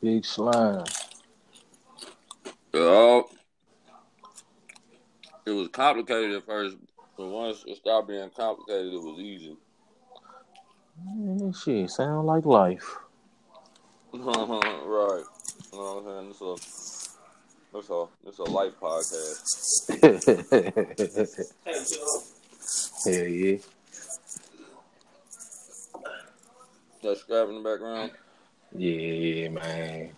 Big slime. Oh, it was complicated at first, but once it stopped being complicated, it was easy. Man, shit sound like life. right. You know what I'm saying? It's a, it's a, it's a life podcast. Hell yeah. That scrap in the background. Yeah, man.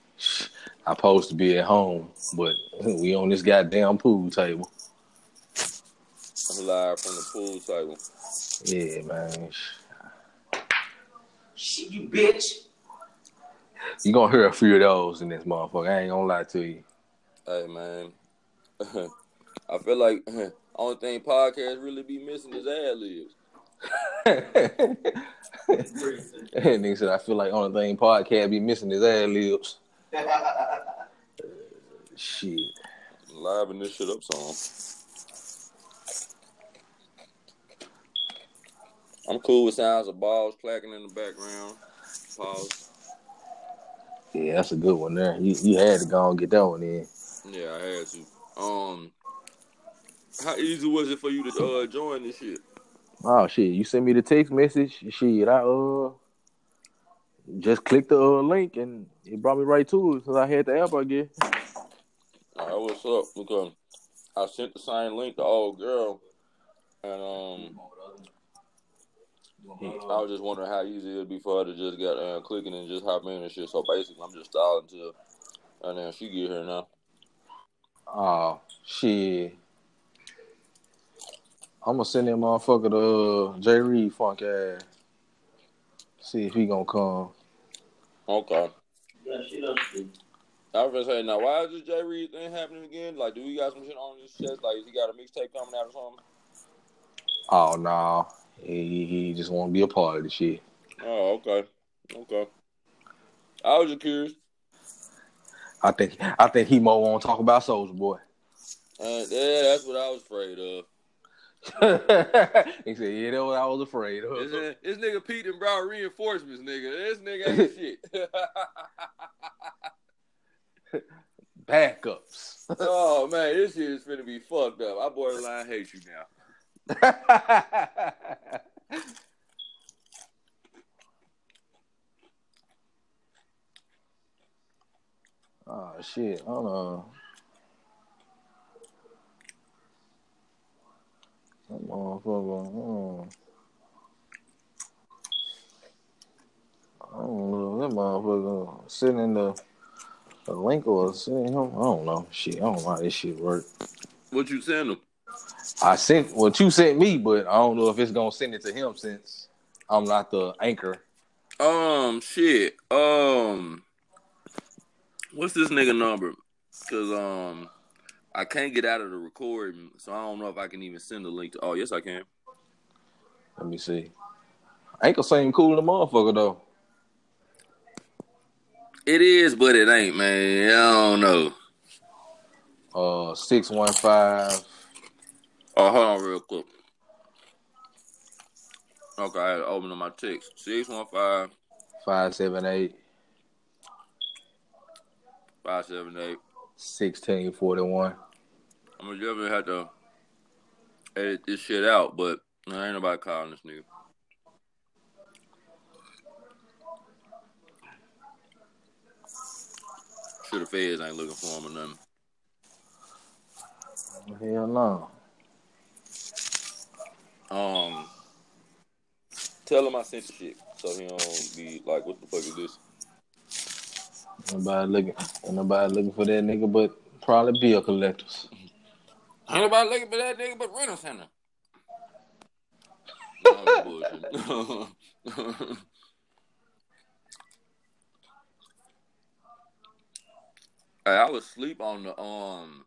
I supposed to be at home, but we on this goddamn pool table. I'm Live from the pool table. Yeah, man. Shit, you bitch. You gonna hear a few of those in this motherfucker. I ain't gonna lie to you. Hey man, I feel like only thing podcast really be missing is ad libs. Nigga said I feel like only thing podcast be missing is ad libs. Shit. Liven this shit up some. I'm cool with sounds of balls clacking in the background. Pause. Yeah, that's a good one there. You, you had to go and get that one in. Yeah, I had to. Um, how easy was it for you to uh, join this shit? Oh shit! You sent me the text message. Shit, I uh just clicked the uh, link and it brought me right to it. So I had the app I again. All right, what's up? Because I sent the same link to old girl, and um, I was just wondering how easy it'd be for her to just get uh, clicking and just hop in and shit. So basically, I'm just stalling until and then she get here now. Oh shit! I'm gonna send that motherfucker to uh, J Reed funk ass. See if he gonna come. Okay. Yeah, she does. I was gonna say now, why is this J Reed thing happening again? Like, do we got some shit on this chest? Like, he got a mixtape coming out or something? Oh no, he he just want to be a part of the shit. Oh, okay, okay. I was just curious. I think I think he more want to talk about Soulja Boy. Uh, yeah, that's what I was afraid of. he said, "Yeah, that's what I was afraid of." This, this nigga Pete and brought reinforcements, nigga. This nigga ain't shit. Backups. oh man, this shit is finna be fucked up. I borderline hate you now. oh shit! Hold on. That motherfucker. hmm. I don't know. That motherfucker sitting in the, the link or sitting him. I don't know. Shit, I don't know how this shit work. What you send him? I sent what you sent me, but I don't know if it's gonna send it to him since I'm not the anchor. Um, shit. Um, what's this nigga number? Cause um, I can't get out of the recording, so I don't know if I can even send the link to. Oh, yes, I can. Let me see. Anchor seem cool in the motherfucker though. It is, but it ain't, man. I don't know. Uh, six one five. Oh, hold on real quick. Okay, I had to open up my text. 615 578 578. 1641. I'm gonna definitely have to edit this shit out, but I ain't nobody calling this nigga. Sure the feds ain't looking for him or nothing. Hell no. Um, tell him I sent the shit so he don't be like, what the fuck is this? Nobody looking ain't nobody looking for that nigga but probably bill collectors. Ain't nobody looking for that nigga but rental center. No, I'm. Hey, I was sleep on the um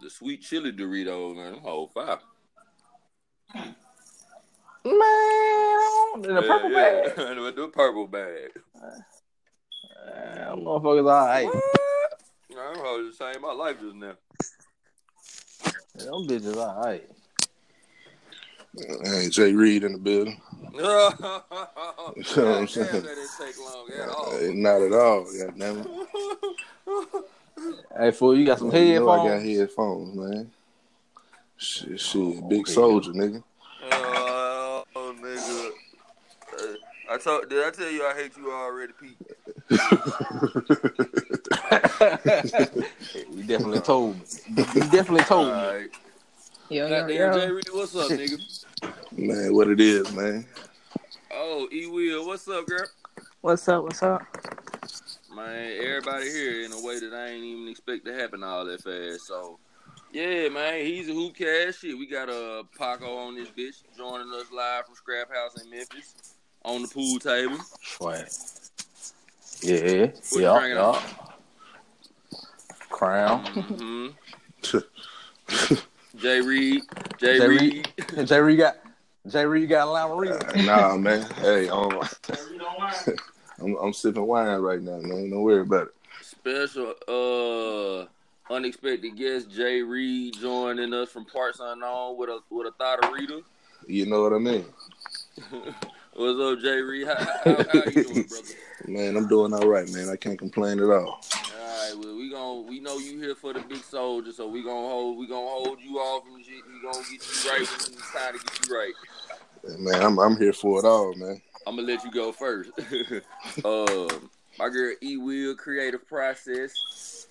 the sweet chili Doritos, man. Oh, five. Man, in a purple yeah, bag. Yeah. With the purple bag. Uh, motherfuckers alright. What? I was just saying my life just now. Them bitches alright. Hey, Jay Reed in the building. long. You know what I'm God damn, saying? that didn't take long at all. Uh, not at all. Goddamn it. Hey, fool, you got some You know I got headphones? headphones, man. Shit, shit, big Soulja, nigga. Oh, nigga. Uh, I told. Did I tell you I hate you already, Pete? you definitely told me. You definitely told All me. right. Yo, yo, Goddamn, J. yo. Reed, what's up, nigga? man, what it is, man. Oh, E. Will, what's up, girl? What's up? What's up? Man, everybody here in a way that I ain't even expect to happen all that fast. So, yeah, man, he's a who cares shit. We got a uh, Paco on this bitch joining us live from Scrap House in Memphis on the pool table. Swag. Yeah, What you yeah, drinking yeah. on? Crown. hmm J. Reed, J. J. Reed. Reed. Jay Reed got Jay Reed got a Lamarita. nah, man. Hey, um, I'm, I'm sipping wine right now, man. Don't worry about it. Special, uh, unexpected guest J. Reed joining us from Parts Unknown with a with a thought of Rita. You know what I mean? What's up, J. Reed? How, how, how you doing, brother? Man, I'm doing all right, man. I can't complain at all. All right, well, we gon' we know you here for the big Soulja, so we gonna hold we gonna hold you off and shit. We gonna get you right when it's time to get you right. Man, I'm I'm here for it all, man. I'm gonna let you go first. um, my girl E Will Creative Process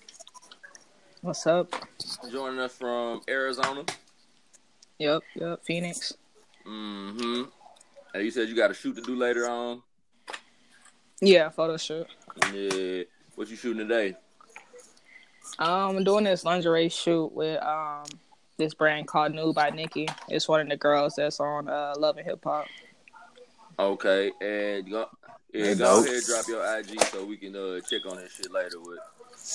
What's up? joining us from Arizona. Yep, yep. Phoenix. Mm-hmm. And you said you got a shoot to do later on. Yeah, photo shoot. Yeah. What you shooting today? Um, I'm doing this lingerie shoot with um this brand called New by Nikki. It's one of the girls that's on uh, Love and Hip Hop. Okay, and go, yeah, go dope. ahead, drop your IG so we can uh, check on this shit later. With,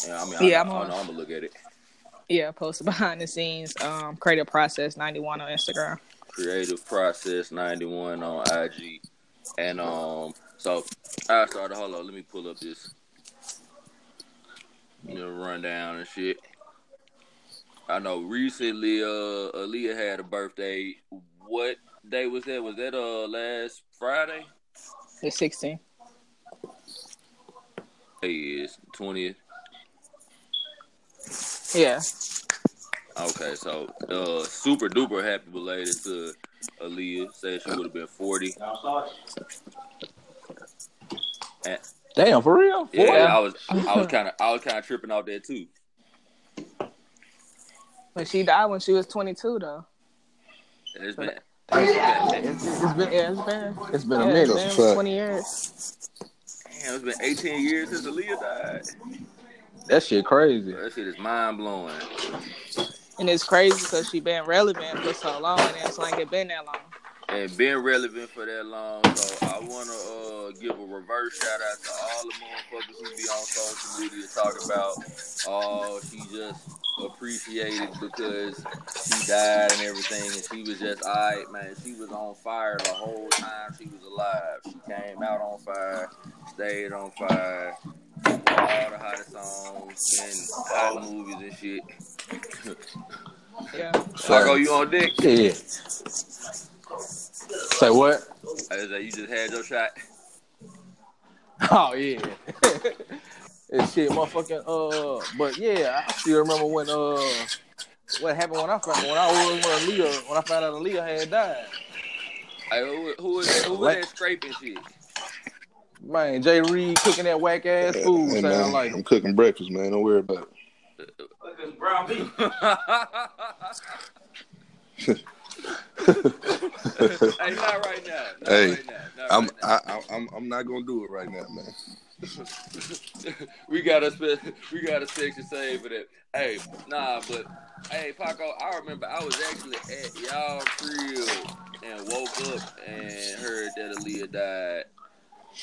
yeah, I mean, Yeah, I, I'm I, on- I'm gonna look at it. Yeah, posted behind the scenes. Um, Creative Process 91 on Instagram. Creative Process 91 on IG. And um so I started hold on, let me pull up this you know rundown and shit. I know recently uh Aaliyah had a birthday. What day was that? Was that uh last Friday? It's 16. Hey is twentieth. Yeah. Okay, so uh super duper happy belated to Aaliyah. Said she would have been forty. Damn, for real? Yeah, Yeah. I was I was kinda I was kinda tripping out there too. But she died when she was 22, though. And it's been It's, it's been Yeah, it's been, it's been a yeah, minute. it's That's a been fact. 20 years. Damn, it's been 18 years since Aaliyah died. That shit crazy. That shit is mind blowing. And it's crazy because she been relevant for so long, and it's like it been that long. And been relevant for that long. So I want to uh, give a reverse shout out to all the motherfuckers who be on social media talking about, oh, she just appreciated because she died and everything. And she was just, all right, man. She was on fire the whole time she was alive. She came out on fire, stayed on fire. All the hottest songs and hot movies and shit. Yeah. Flaco, you on deck? Yeah. Say what? I was like, you just had your shot. Oh yeah. and shit, motherfucking uh but yeah, I still remember when uh what happened when I found when I was when Aaliyah when I found out Aaliyah had died. Like, who, who, is, who was that scraping shit? Man, Jay Reed cooking that whack ass food Hey, sound man, like I'm cooking breakfast, man. Don't worry about it. Brown beef. hey, not right now. Not Hey, right now. Not I'm right now. I, I, I'm I'm not gonna do it right now, man. we got a spe- we got a section saved for that. Hey, nah, but hey, Paco, I remember I was actually at y'all crib and woke up and heard that Aaliyah died.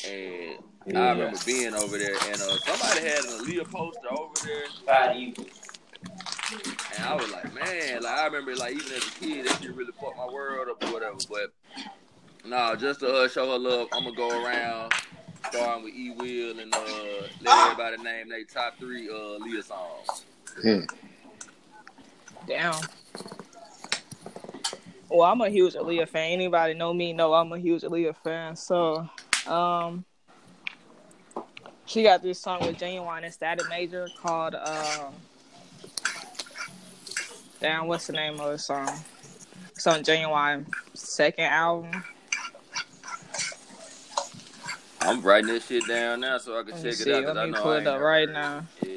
And I remember being over there, and uh, somebody had an Aaliyah poster over there, Five evil. and I was like, man, like I remember, like even as a kid, that shit really fucked my world up or whatever. But no, just to uh, show her love, I'm gonna go around starting with E Will and uh, let everybody name their top three uh Leah songs. Hmm. Damn. Well, I'm a huge Aaliyah fan. Anybody know me know I'm a huge Aaliyah fan. So Um, she got this song with Ginuwine and Static Major called um. Damn, what's the name of the song? It's on Ginuwine second album. I'm writing this shit down now so I can check see. it out. Let I know pull I it up right heard now. Yeah.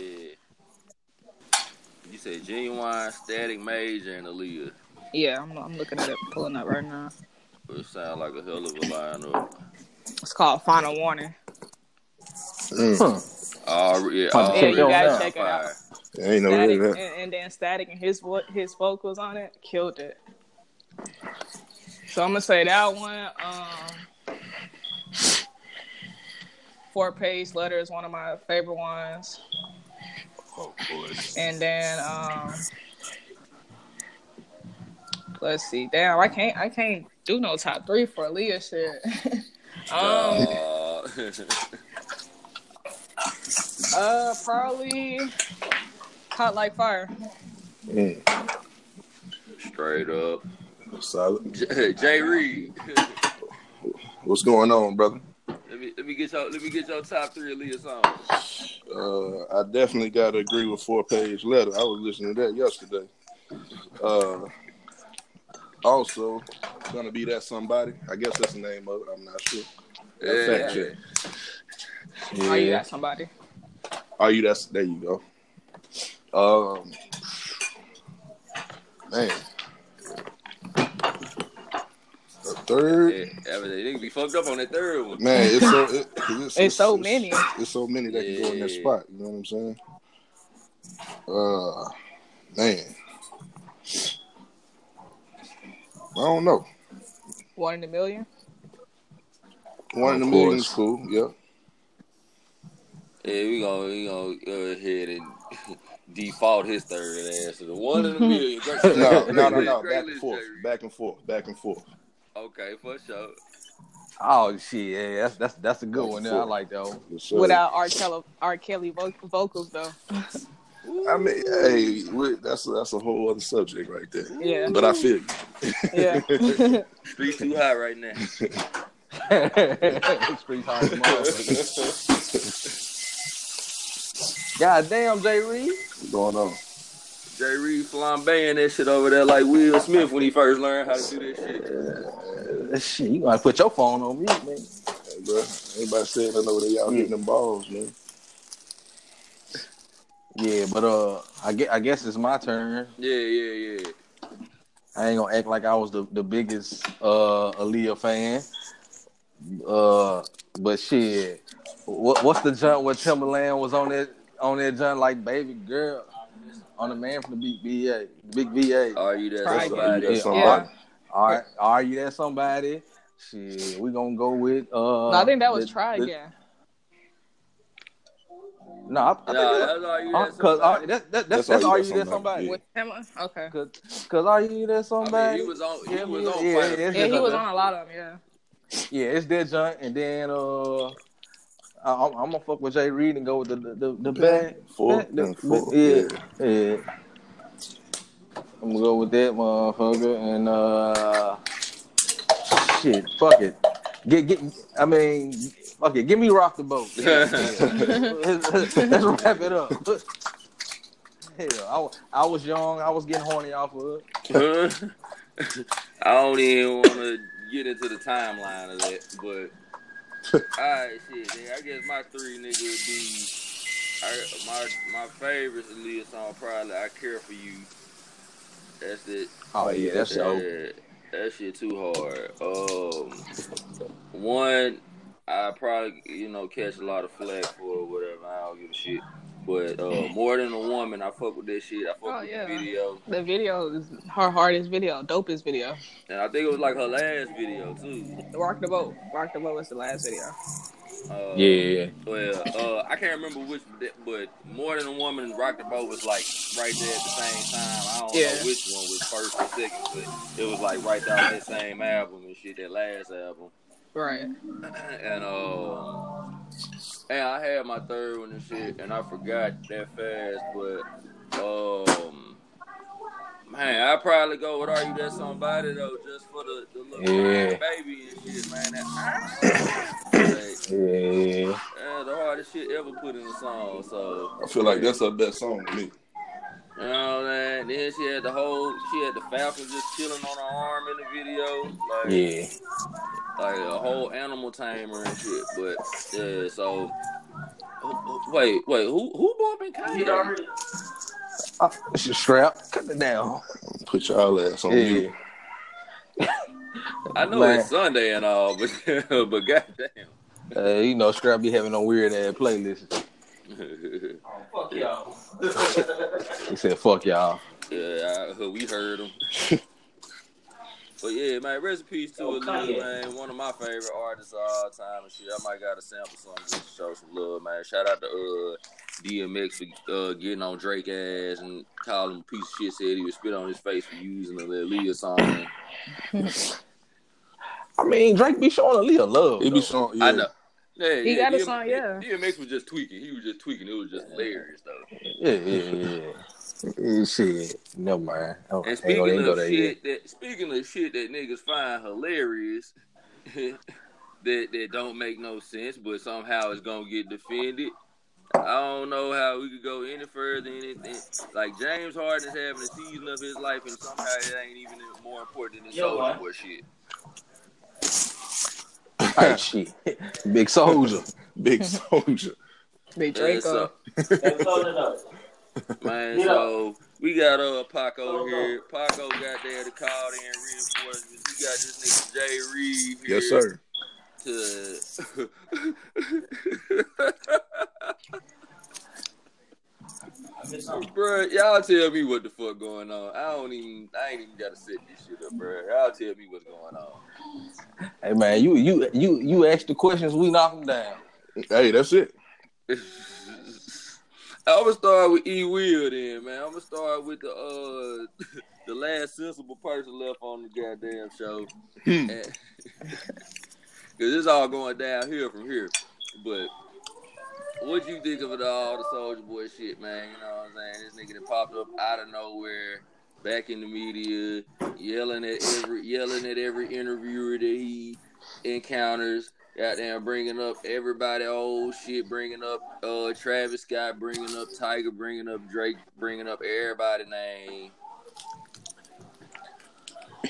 You said Ginuwine, static, major, and Aaliyah. Yeah, I'm, I'm looking at it, pulling up right now. It sounds like a hell of a lineup. It's called Final Warning. Mm. Huh. Oh yeah, Yeah, you gotta check it out. fire. I ain't no Static, heard and, of and then Static and his vo- his vocals on it killed it. So I'm gonna say that one. Um, Four page letter is one of my favorite ones, Oh and then um, let's see. Damn, I can't I can't do no top three for Leah shit. um, Uh, uh, probably hot like fire. Mm. straight up. Solid. J- Jay Reed. What's going on, brother? let me let me get your let me get your top three Aaliyah songs. Uh, I definitely got to agree with four page letter. I was listening to that yesterday. Uh, also, gonna be that somebody. I guess that's the name of it. I'm not sure. Yeah. Fact check. Are you Yeah. got somebody? Are you? That's there. You go. Um, man. The third. Yeah, yeah, they be fucked up on that third one. Man, it's so it, 'cause it's, It's so many. It's so many that can go in that spot. You know what I'm saying? Uh, man, I don't know. One in a million. One in a million is cool. Yeah. Yeah, we gonna we gonna go ahead and default his third ass to the one in a million. Great- No, no, no, no. Back and forth. Back and forth. Back and forth. Okay, for sure. Oh shit, yeah, that's that's that's a good one. and There, I like that one. Without R. Kelly, R. Kelly vocals though. I mean, hey, we- that's a, that's a whole other subject right there. Yeah. But I feel you. Yeah. Street too high right now. Street hard as motherfucker. God damn, Jay Reed. What's going on? Jay Reed flambeing that shit over there like Will Smith when he first learned how to do that shit. Uh, shit, you gotta put your phone on mute, man. Hey, bro. Anybody said I know they out hitting them balls, man. Yeah, but uh, I guess, I guess it's my turn. Yeah, yeah, yeah. I ain't gonna act like I was the, the biggest uh Aaliyah fan. Uh, but shit, what what's the jump where Timbaland was on that on that jump like baby girl on the man from the big VA, big VA. Are you that Right. somebody? That's Yeah. somebody. All right, are you that somebody? Shit, we gonna go with uh. no, I think that was the- Try the- Again. No, I, I think Nah, that's are you Uh, that Cause somebody? uh, that, that, that's That's that's Are are You you That that Somebody? somebody? With Emma? Okay. Cause, cause are you that I somebody? mean, he was on. He Yeah, was yeah, on yeah, fire. it's Yeah, he a- was on a lot of them. Yeah. Yeah, it's that junk, and then uh, I, I'm, I'm gonna fuck with Jay Reed and go with the the the, the bag. Four the- four. yeah, Yeah. yeah. I'm gonna go with that motherfucker, and uh, shit, fuck it. Get get. I mean, fuck it. Give me rock the boat. Yeah, yeah. Let's wrap it up. Hell, I, I was young. I was getting horny off of it. I don't even want to get into the timeline of that, but all right, shit. I guess my three nigga would be I, my my favorite Aaliyah song probably "I Care for You." That's it. Oh yeah, that's so. Yeah, that shit too hard. Um, one, I probably you know catch a lot of flack for or whatever. I don't give a shit. But uh, more than a woman, I fuck with that shit. I fuck Oh, with yeah. the video, The video is her hardest video, dopest video. and I think it was like her last video too. Rock the boat. Rock the boat was the last video. Uh, Yeah, Well, uh, I can't remember which, but more than a woman, Rock the Boat was like right there at the same time. I don't Yeah. know which one was first or second, but it was like right there on that same album and shit, that last album. Right. and um, and I had my third one and shit, and I forgot that fast, but um, man, I probably go with "Are You That Somebody" though, just for the, the little Yeah. baby and shit, man. That, shit ever put in a song. So I feel like that's her best song to me. You know what I'm saying? Then she had the whole, she had the Falcon just chilling on her arm in the video, like Yeah. Like a whole animal tamer and shit. But yeah, so who- who- wait, wait, who who bumping He Kanye? already. Oh, it's your strap. Cut it down. Put your all ass on Yeah. mute. I know Man. it's Sunday and all, but but goddamn. Uh, you know, Strap be having on weird ass playlists. Oh, fuck y'all. He said, "Fuck y'all." yeah, I, we heard him. But yeah, man, rest in peace to Oh, Aaliyah, man. One of my favorite artists of all time and shit. I might got a sample something just to show some love, man. Shout out to uh DMX for uh, getting on Drake ass and calling him a piece of shit. Said he would spit on his face for using the Aaliyah song. I mean, Drake be showing Aaliyah love. He be showing. Yeah. I know. Yeah, He yeah, got a DM song, yeah. DMX was just tweaking. He was just tweaking. It was just hilarious though. Yeah, yeah, yeah. Yeah. Shit, never mind. I don't- And ain't gonna even speaking go of shit that speaking of shit that niggas find hilarious that that don't make no sense, but somehow it's gonna get defended. I don't know how we could go any further in it. Like James Harden is having a season of his life, and somehow it ain't even more important than the Yo, Soulja what? Boy shit. Hey, shit, big Soulja. Big Soulja. Big Yeah, Draco. Hey, close it up. Man, Yeah. so we got uh Paco Go, go. here. Paco got there to call in reinforcements. We got this nigga Jay Reed here. Yes, sir. to I missed something. Bruh, y'all tell me what the fuck going on. I don't even I ain't even gotta set this shit up, bruh. Y'all tell me what's going on. Hey man, you you you you ask the questions, we knock them down. Hey, that's it. I'm gonna start with E Will then, man. I'm gonna start with the uh the last sensible person left on the goddamn show. Hmm. And- Cause it's all going downhill from here. But what you think of it all, the Soulja Boy shit, man? You know what I'm saying? This nigga that popped up out of nowhere, back in the media, yelling at every yelling at every interviewer that he encounters. Goddamn, bringing up everybody old shit, bringing up uh Travis Scott, bringing up Tyga, bringing up Drake, bringing up everybody name.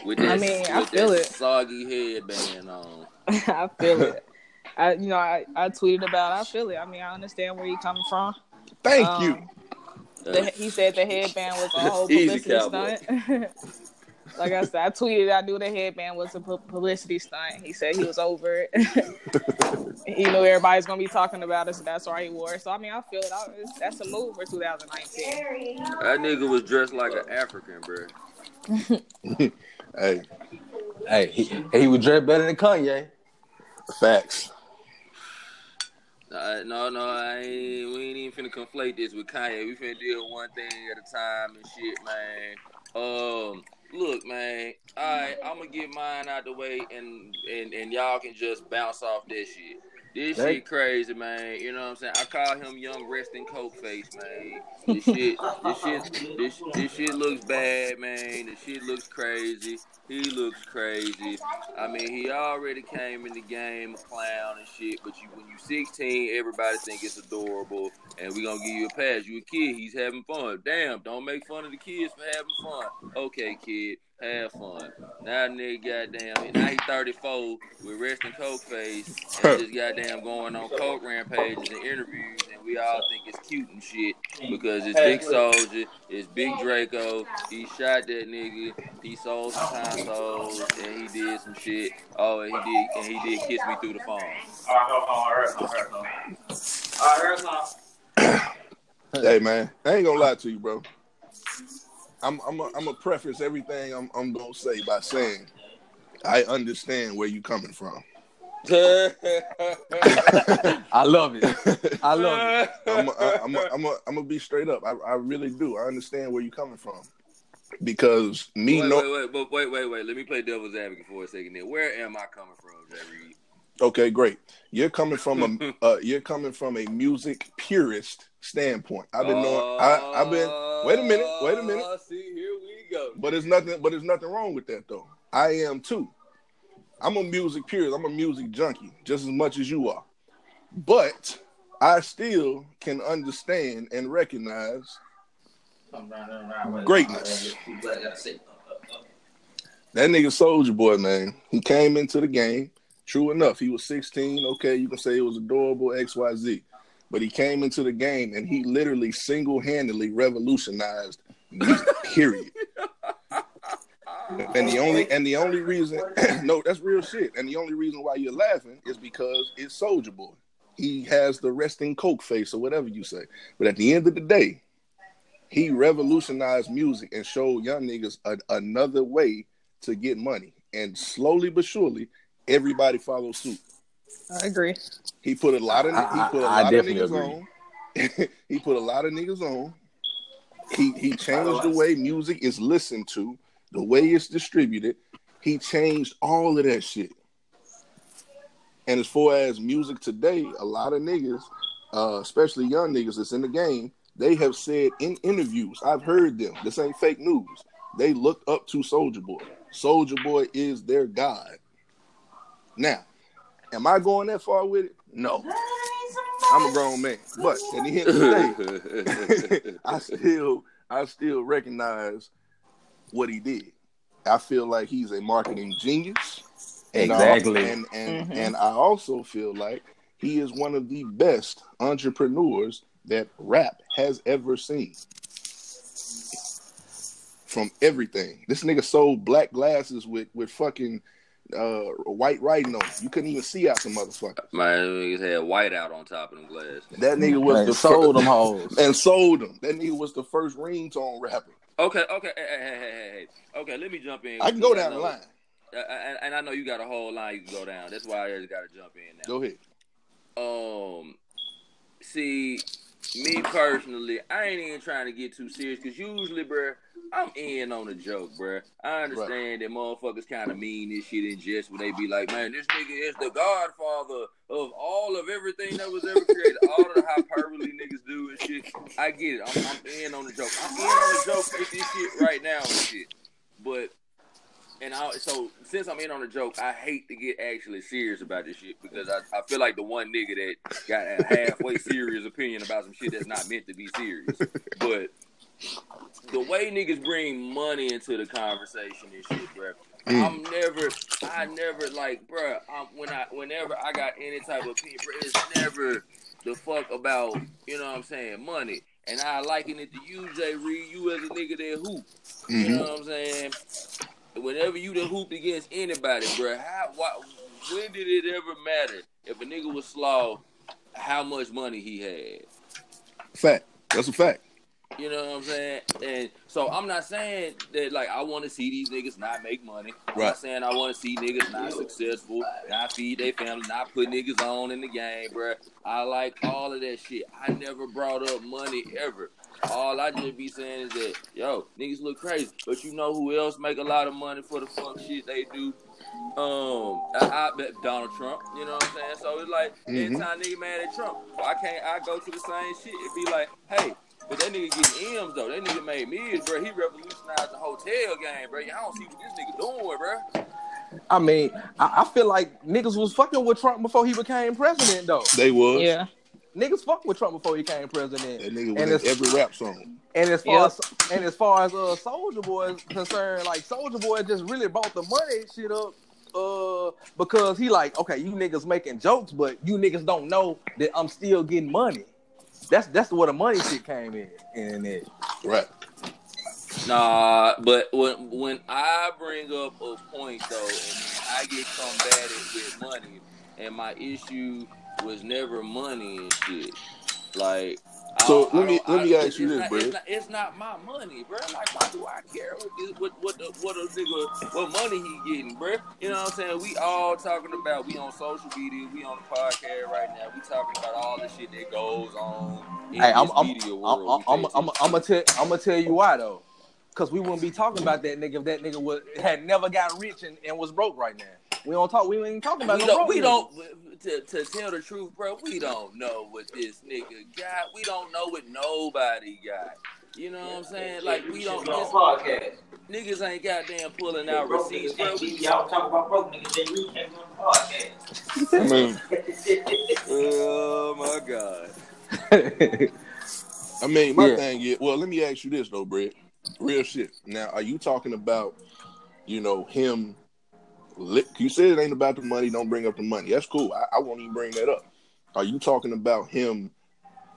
With I that, mean, I feel that it. soggy headband on. I feel it. I, you know, I, I tweeted about. I feel it. I mean, I understand where you're coming from. Thank Um, you. The, he said the headband was a whole publicity stunt. like I said, I tweeted. I knew the headband was a publicity stunt. He said he was over it. he knew everybody's gonna be talking about it, so that's why he wore it. So I mean, I feel it. I, that's a move for 2019. That nigga was dressed like an African, bro. Hey, Hey, he, he was dressed better than Kanye. facts. Uh, no, no, I ain't, we ain't even finna conflate this with Kanye. We finna deal one thing at a time and shit, man. Um, look, man. All right, I'm gonna get mine out the way, and and and y'all can just bounce off this shit. This shit crazy, man. You know what I'm saying? I call him young resting coke face, man. This shit, this shit, this this shit looks bad, man. This shit looks crazy. He looks crazy. I mean, he already came in the game a clown and shit. But you, when you 16, everybody think it's adorable, and we gonna give you a pass. You a kid, he's having fun. Damn, don't make fun of the kids for having fun. Okay, kid, have fun. Now nigga, goddamn, now he 34 with resting coke face and just goddamn going on coke rampages and interviews, and we all think it's cute and shit because it's Big Soulja, it's Big Draco. He shot that nigga. He sold some consoles and he did some shit. Oh, and he did and he did kiss me through the phone. All right, hold on, all right, all right, all right. All right, come Hey, man, I ain't gonna lie to you, bro. I'm I'm a, I'm a preface everything I'm I'm gonna say by saying I understand where you're coming from. I love it. I love it. I'm a, I'm a, I'm a, I'm gonna be straight up. I, I really do. I understand where you're coming from because me wait, know. wait, wait, but wait, wait, wait. Let me play devil's advocate for a second. There, where am I coming from, Jay Reed? Okay, great. You're coming from a uh, you're coming from a music purist standpoint. I've been knowing. I, I've been. Wait a minute. Wait a minute. Uh, See, here we go. But there's nothing. But there's nothing wrong with that though. I am too. I'm a music purist. I'm a music junkie just as much as you are. But I still can understand and recognize Come round and round with it. Greatness. That gotta say, uh, uh, uh. that nigga Soulja Boy, man. He came into the game. True enough, he was 16. Okay, you can say it was adorable XYZ. But he came into the game and he literally single handedly revolutionized music, period. And the only and the only reason no, that's real shit. And the only reason why you're laughing is because it's Soulja Boy. He has the resting coke face or whatever you say. But at the end of the day, he revolutionized music and showed young niggas a, another way to get money. And slowly but surely, everybody followed suit. I agree. He put a lot of I- he put a I- I lot of niggas on. he put a lot of niggas on. He he changed the way music is listened to, the way it's distributed. He changed all of that shit. And as far as music today, a lot of niggas, uh, especially young niggas that's in the game, they have said in interviews, I've heard them. This ain't fake news. They look up to Soulja Boy. Soulja Boy is their god. Now, am I going that far with it? No. I'm a grown man. But at the end of the day, I still I still recognize what he did. I feel like he's a marketing genius. And I- Exactly. and and, Mhm. and I also feel like he is one of the best entrepreneurs that rap has ever seen. From everything. This nigga sold black glasses with with fucking uh white writing on. it. You couldn't even see out the motherfucker. My niggas had white out on top of them glass. That nigga was Man, the sold fir- them hoes. and sold them. That nigga was the first ringtone rapper. Okay, okay, hey, hey, hey, hey, hey. Okay, let me jump in. I can go because down the line. Uh, and, and I know you got a whole line you can go down. That's why I just got to jump in now. Go ahead. Um, see, me personally, I ain't even trying to get too serious because usually, bruh, I'm in on a joke, bruh. I understand that motherfuckers kind of mean this shit in jest when they be like, man, this nigga is the godfather of all of everything that was ever created, all of the hyperbole niggas do and shit. I get it. I'm, I'm in on the joke. I'm in on the joke with this shit right now and shit. But and I so since I'm in on the joke, I hate to get actually serious about this shit because I, I feel like the one nigga that got a halfway serious opinion about some shit that's not meant to be serious. But the way niggas bring money into the conversation and shit, bro. Mm. I'm never, I never like, bro. I'm, when I, whenever I got any type of opinion, bro, it's never the fuck about, you know what I'm saying, money. And I liken it to you, Jay Reed. You as a nigga that hoop. You know mm-hmm. what I'm saying? Whenever you done hooped against anybody, bro, how, why, when did it ever matter if a nigga was slaw, how much money he had? Fact. That's a fact. You know what I'm saying? And so I'm not saying that like I want to see these niggas not make money. I'm Right. not saying I want to see niggas not successful, not feed their family, not put niggas on in the game, bruh. I like all of that shit. I never brought up money ever. All I just be saying is that, yo, niggas look crazy, but you know who else make a lot of money for the fuck shit they do? Um, I, I bet Donald Trump. You know what I'm saying? So it's like Mhm. anytime nigga mad at Trump, why can't I go to the same shit and be like, hey, but that nigga getting M's though. That nigga made millions, bro. He revolutionized the hotel game, bro. I don't see what this nigga doing, bro. I mean, I, I feel like niggas was fucking with Trump before he became president, though. They was. Yeah. Niggas fucked with Trump before he came president. That nigga And was in every rap song. And as far Yep. as and as far as uh Soulja Boy is concerned, like Soulja Boy just really brought the money shit up. Uh, because he like, okay, you niggas making jokes, but you niggas don't know that I'm still getting money. That's that's where the money shit came in. In it. Right. Nah, but when when I bring up a point though, and I get combated with money, and my issue was never money and shit. Like, So, don't- let I me- let me ask you this, not, bro. It's not, it's not my money, bro. Like, why do I care what what what the, what a nigga what money he getting, bro? You know what I'm saying? We all talking about we on social media, we on the podcast right now. We talking about all the shit that goes on in Hey, I'm I'm media I'm. I'm I'm I'm gonna tell I'm gonna tell you why though, because we wouldn't be talking about that nigga if that nigga was had never got rich and, and was broke right now. We don't talk. We ain't talking about we no don't, we niggas. don't to, to tell the truth, bro. We don't know what this nigga got. We don't know what nobody got. You know what I'm saying? Like we don't. Should be on This, podcast. niggas ain't goddamn pulling out Broke receipts, niggas bro. can't Y'all talk about broke niggas, they really can't on the podcast. I Oh my god. I mean, my Yeah. thing is, well, let me ask you this though, Brett. Real shit. Now, are you talking about, you know, him? You said it ain't about the money. Don't bring up the money. That's cool. I, I won't even bring that up. Are you talking about him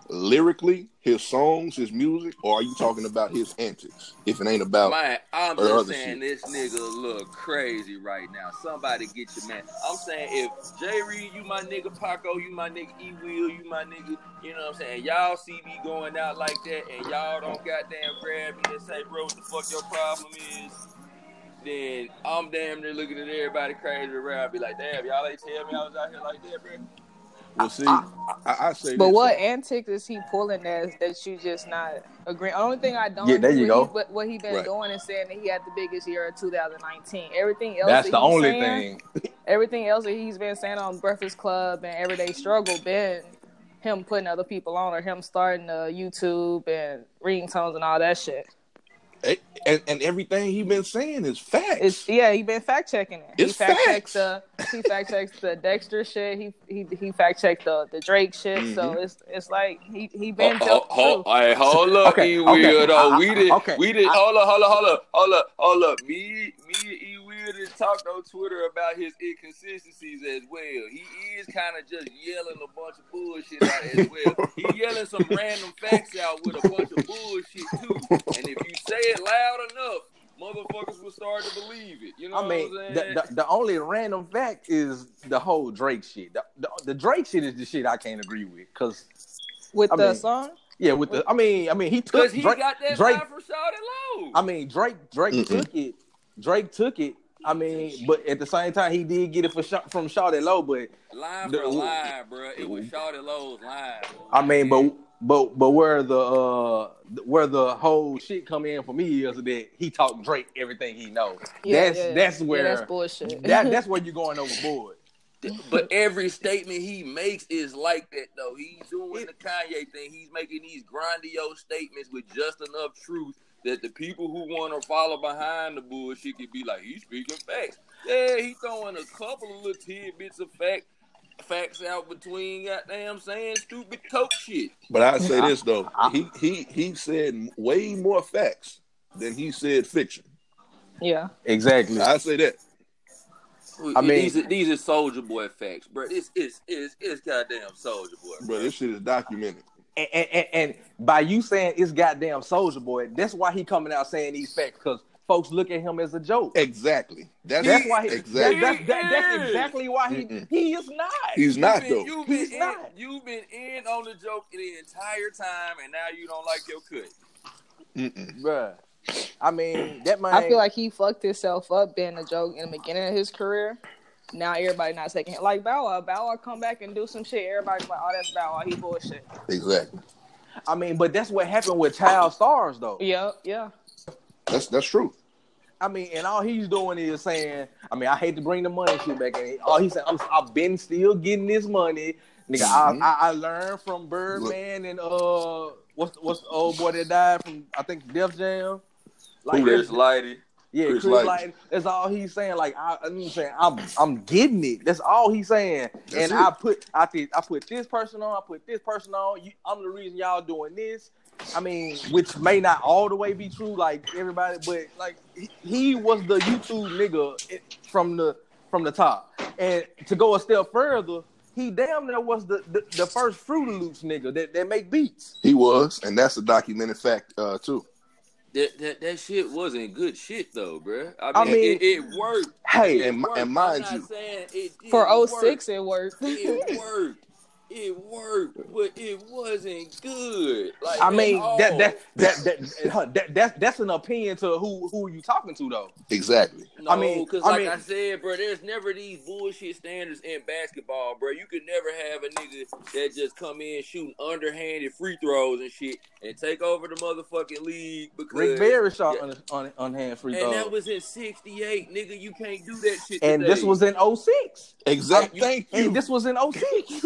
lyrically, his songs, his music, or are you talking about his antics? If it ain't about, Man, I'm just saying shit. this nigga look crazy right now. Somebody get your man. I'm saying if Jay Reed, you my nigga, Paco, you my nigga, E Will, you my nigga, you know what I'm saying? Y'all see me going out like that and y'all don't goddamn grab me and say, bro, what the fuck your problem is? Then I'm damn near looking at everybody crazy around, be like, damn, y'all ain't tell me I was out here like that, bro. well, see, I, I say, But this, what though. antics is he pulling that that you just not agreeing? Only thing I don't Yeah, there agree you with go. he- what, what he been Right. doing is saying that he had the biggest year of 2019. Everything else That's that the only saying, thing. Everything else that he's been saying on Breakfast Club and Everyday Struggle been him putting other people on or him starting uh, YouTube and ringtones and all that shit. And, and everything he been saying is facts. It's yeah, he been fact checking it. It's he fact checked facts. the he fact checks the Dexter shit. He he he fact checked the the Drake shit. So Mhm. it's it's like he he been Oh, telling oh, oh, the hold up, Okay, E okay, Will though. I- I- we did, okay, we did. Hold up, hold up, hold up, hold up, hold up. Me, me, and E Will did talk on Twitter about his inconsistencies as well. He is kind of just yelling a bunch of bullshit out as well. He yelling some random facts out with a bunch of bullshit too. And if you say it loud enough, motherfuckers will start to believe it. You know I mean, what I'm the, saying? the, the only random fact is the whole Drake shit. The, the, the Drake shit is the shit I can't agree with. Cause With I the mean, song, yeah, with the I mean, I mean, he took Because he Drake. got that Drake line from Shawty Lo. I mean, Drake Drake Mm-mm. took it. Drake took it. I mean, but at the same time, he did get it for Sha- from Shawty Lo. But line the- for line, bro. It was Shawty Lo's line. I mean, but but but where the uh where the whole shit come in for me is that he talked Drake everything he knows. yeah, that's yeah, that's yeah, where that's bullshit. that that's where you're going overboard. But every statement he makes is like that, though. He's doing the Kanye thing. He's making these grandiose statements with just enough truth that the people who want to follow behind the bullshit can be like, he's speaking facts. Yeah, he's throwing a couple of little tidbits of fact facts out between goddamn saying stupid coke shit. But I say this though, I- he he he said way more facts than he said fiction. yeah, Exactly. I say that. I mean- these are, these are Soulja Boy facts, bro. This is is is goddamn Soulja Boy, Bro, this shit is documented. and, and, and, and by you saying it's goddamn Soulja Boy, that's why he coming out saying these facts because folks look at him as a joke. Exactly. That's, That's why he, exactly. that, that's, that, that's exactly why he Mm-mm. he is not. He's not been, though. You've been, He's in, not. you've been in on the joke the entire time, and now you don't like your cut. Mm-mm. Bruh. I mean, that might. I feel like he fucked himself up being a joke in the beginning of his career. Now everybody not taking it. Like Bow Wow, Bow Wow come back and do some shit. Everybody's like, oh, that's Bow Wow. He bullshit. Exactly. I mean, but that's what happened with child stars, though. Yeah, yeah. That's that's true. I mean, and all he's doing is saying, I mean, I hate to bring the money shit back in. All he's saying, I'm, I've been still getting this money, nigga. Mhm. I, I I learned from Birdman and uh, what's what's the old boy that died from? I think Def Jam. Like, Chris it's- Lighty. yeah, Chris Chris, Lighty. Lighty. That's all he's saying. Like I, I'm saying, I'm I'm getting it. That's all he's saying. That's and it. I put I did I put this person on. I put this person on. You, I'm the reason y'all doing this. I mean, which may not all the way be true, like everybody, but like he, he was the YouTube nigga from the from the top. And to go a step further, he damn near was the the, the first Fruit Loops nigga that, that make beats. He was, and that's a documented fact uh, too. That, that that shit wasn't good shit though, bruh. I mean, I mean- it, it worked. Hey, It and- worked. and mind I'm not you- saying it didn't For work. 06, it worked. it worked. It worked, but it wasn't good. Like I mean all. that that that that, huh, that that that's an opinion to who who you talking to though. Exactly. No, I mean- because like mean- I said, bro, there's never these bullshit standards in basketball, bro. You could never have a nigga that just come in shooting underhanded free throws and shit and take over the motherfucking league because Rick Barry shot Yeah. on on, on hand free and throws. And that was in '68, nigga. You can't do that shit. and today. Oh this was in 06. Exactly. Thank you. And this was in 06.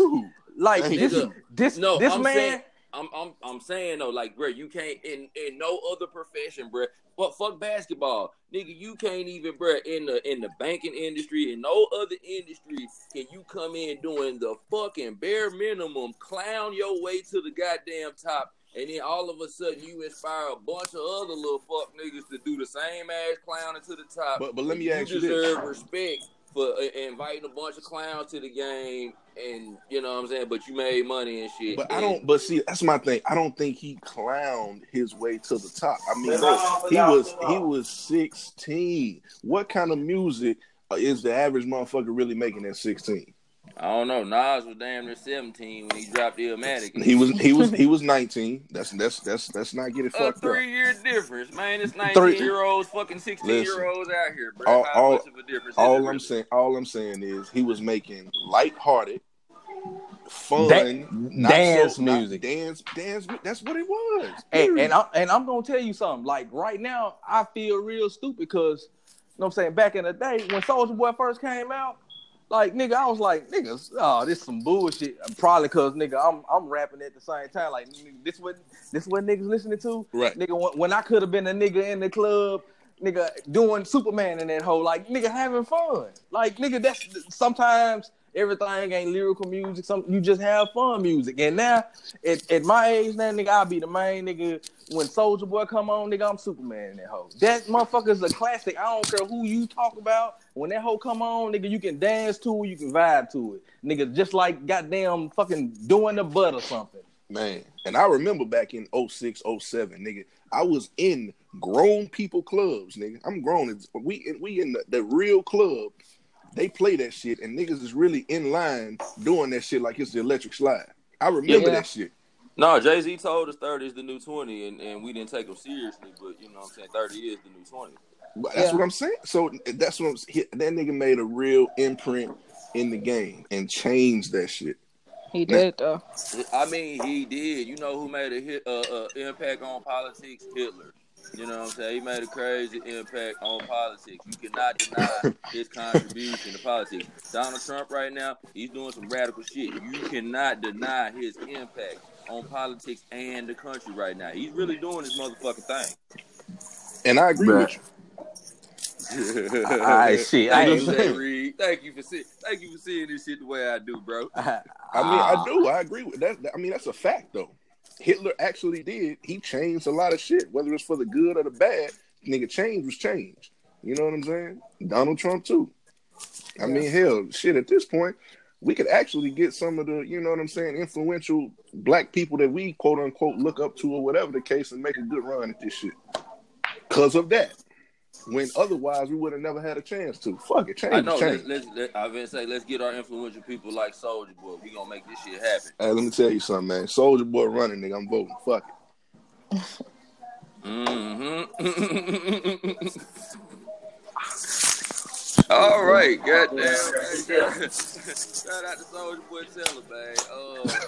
Thank you. Like Thank this this No, this I'm man saying- I'm I'm I'm saying though, like, bro, you can't in in no other profession, bro. But fuck basketball, nigga. You can't even, bro, in the in the banking industry and no other industry can you come in doing the fucking bare minimum, clown your way to the goddamn top, and then all of a sudden you inspire a bunch of other little fuck niggas to do the same ass clowning to the top. But- but let me you ask you this. deserve respect for uh, inviting a bunch of clowns to the game, and you know what I'm saying. But you made money and shit. But I don't. But see, that's my thing. I don't think he clowned his way to the top. I mean, But bro, no, he was he was sixteen. What kind of music uh, is the average motherfucker really making at sixteen? I don't know. Nas was damn near 17 when he dropped Illmatic. He was he was he was nineteen. That's that's that's let's not get it a fucked up. three year difference, man. It's nineteen year olds fucking 16 year olds out here, bro. All- How all- much of a difference? All? I'm saying, all I'm saying is he was making lighthearted, fun, Dan- not dance so- music. dance, dance. That's what it was. And, and, I, and I'm gonna tell you something. Like right now, I feel real stupid because, you know what I'm saying? Back in the day when Soulja Boy first came out, like nigga, I was like, niggas, oh, this some bullshit. Probably cause nigga, I'm I'm rapping at the same time. Like nigga, this what this what niggas listening to. Right. Nigga, when, when I could have been a nigga in the club. Nigga doing Superman in that hole, like nigga having fun. Like nigga, that's sometimes everything ain't lyrical music. Some you just have fun music. And now at, at my age now, nigga, I'll be the main nigga. When Soulja Boy come on, nigga, I'm Superman in that hoe. That motherfucker's a classic. I don't care who you talk about. When that hoe come on, nigga, you can dance to it, you can vibe to it. Nigga, just like goddamn fucking doing the butt or something. Man, and I remember back in 06, 07, nigga, I was in grown people clubs, nigga. I'm grown. We we in the, the real club. They play that shit, and niggas is really in line doing that shit like it's the electric slide. I remember Yeah. that shit. No, Jay Z told us 30 is the new 20, and, and we didn't take him seriously, but you know what I'm saying? 30 is the new 20. But that's Yeah. what I'm saying. So that's what I'm, he- that nigga made a real imprint in the game and changed that shit. He did though. I mean, he did. You know who made a hit, uh, uh, impact on politics? Hitler. You know what I'm saying? He made a crazy impact on politics. You cannot deny his contribution to politics. Donald Trump right now, he's doing some radical shit. You cannot deny his impact on politics and the country right now. He's really doing his motherfucking thing. And I agree Bruh. with you. I shit. I Thank ain't you, Reed. Thank you for seeing. Thank you for seeing this shit the way I do, bro. I mean, I Ah. do. I agree with that. I mean, that's a fact, though. Hitler actually did. He changed a lot of shit, whether it's for the good or the bad. Nigga, change was change. You know what I'm saying? Donald Trump too. I mean, hell, shit. At this point, we could actually get some of the, you know what I'm saying, influential black people that we quote unquote look up to or whatever the case, and make a good run at this shit. Cause of that. When otherwise we would have never had a chance to. Fuck it, change. I know. change. Let's, let's, let, I've been say let's get our influential people like Soulja Boy. We gonna make this shit happen. Hey, let me tell you something, man. Soulja Boy running, nigga. I'm voting. Fuck it. Mm-hmm. All right, goddamn. Shout out to Soulja Boy Tell 'Em, man.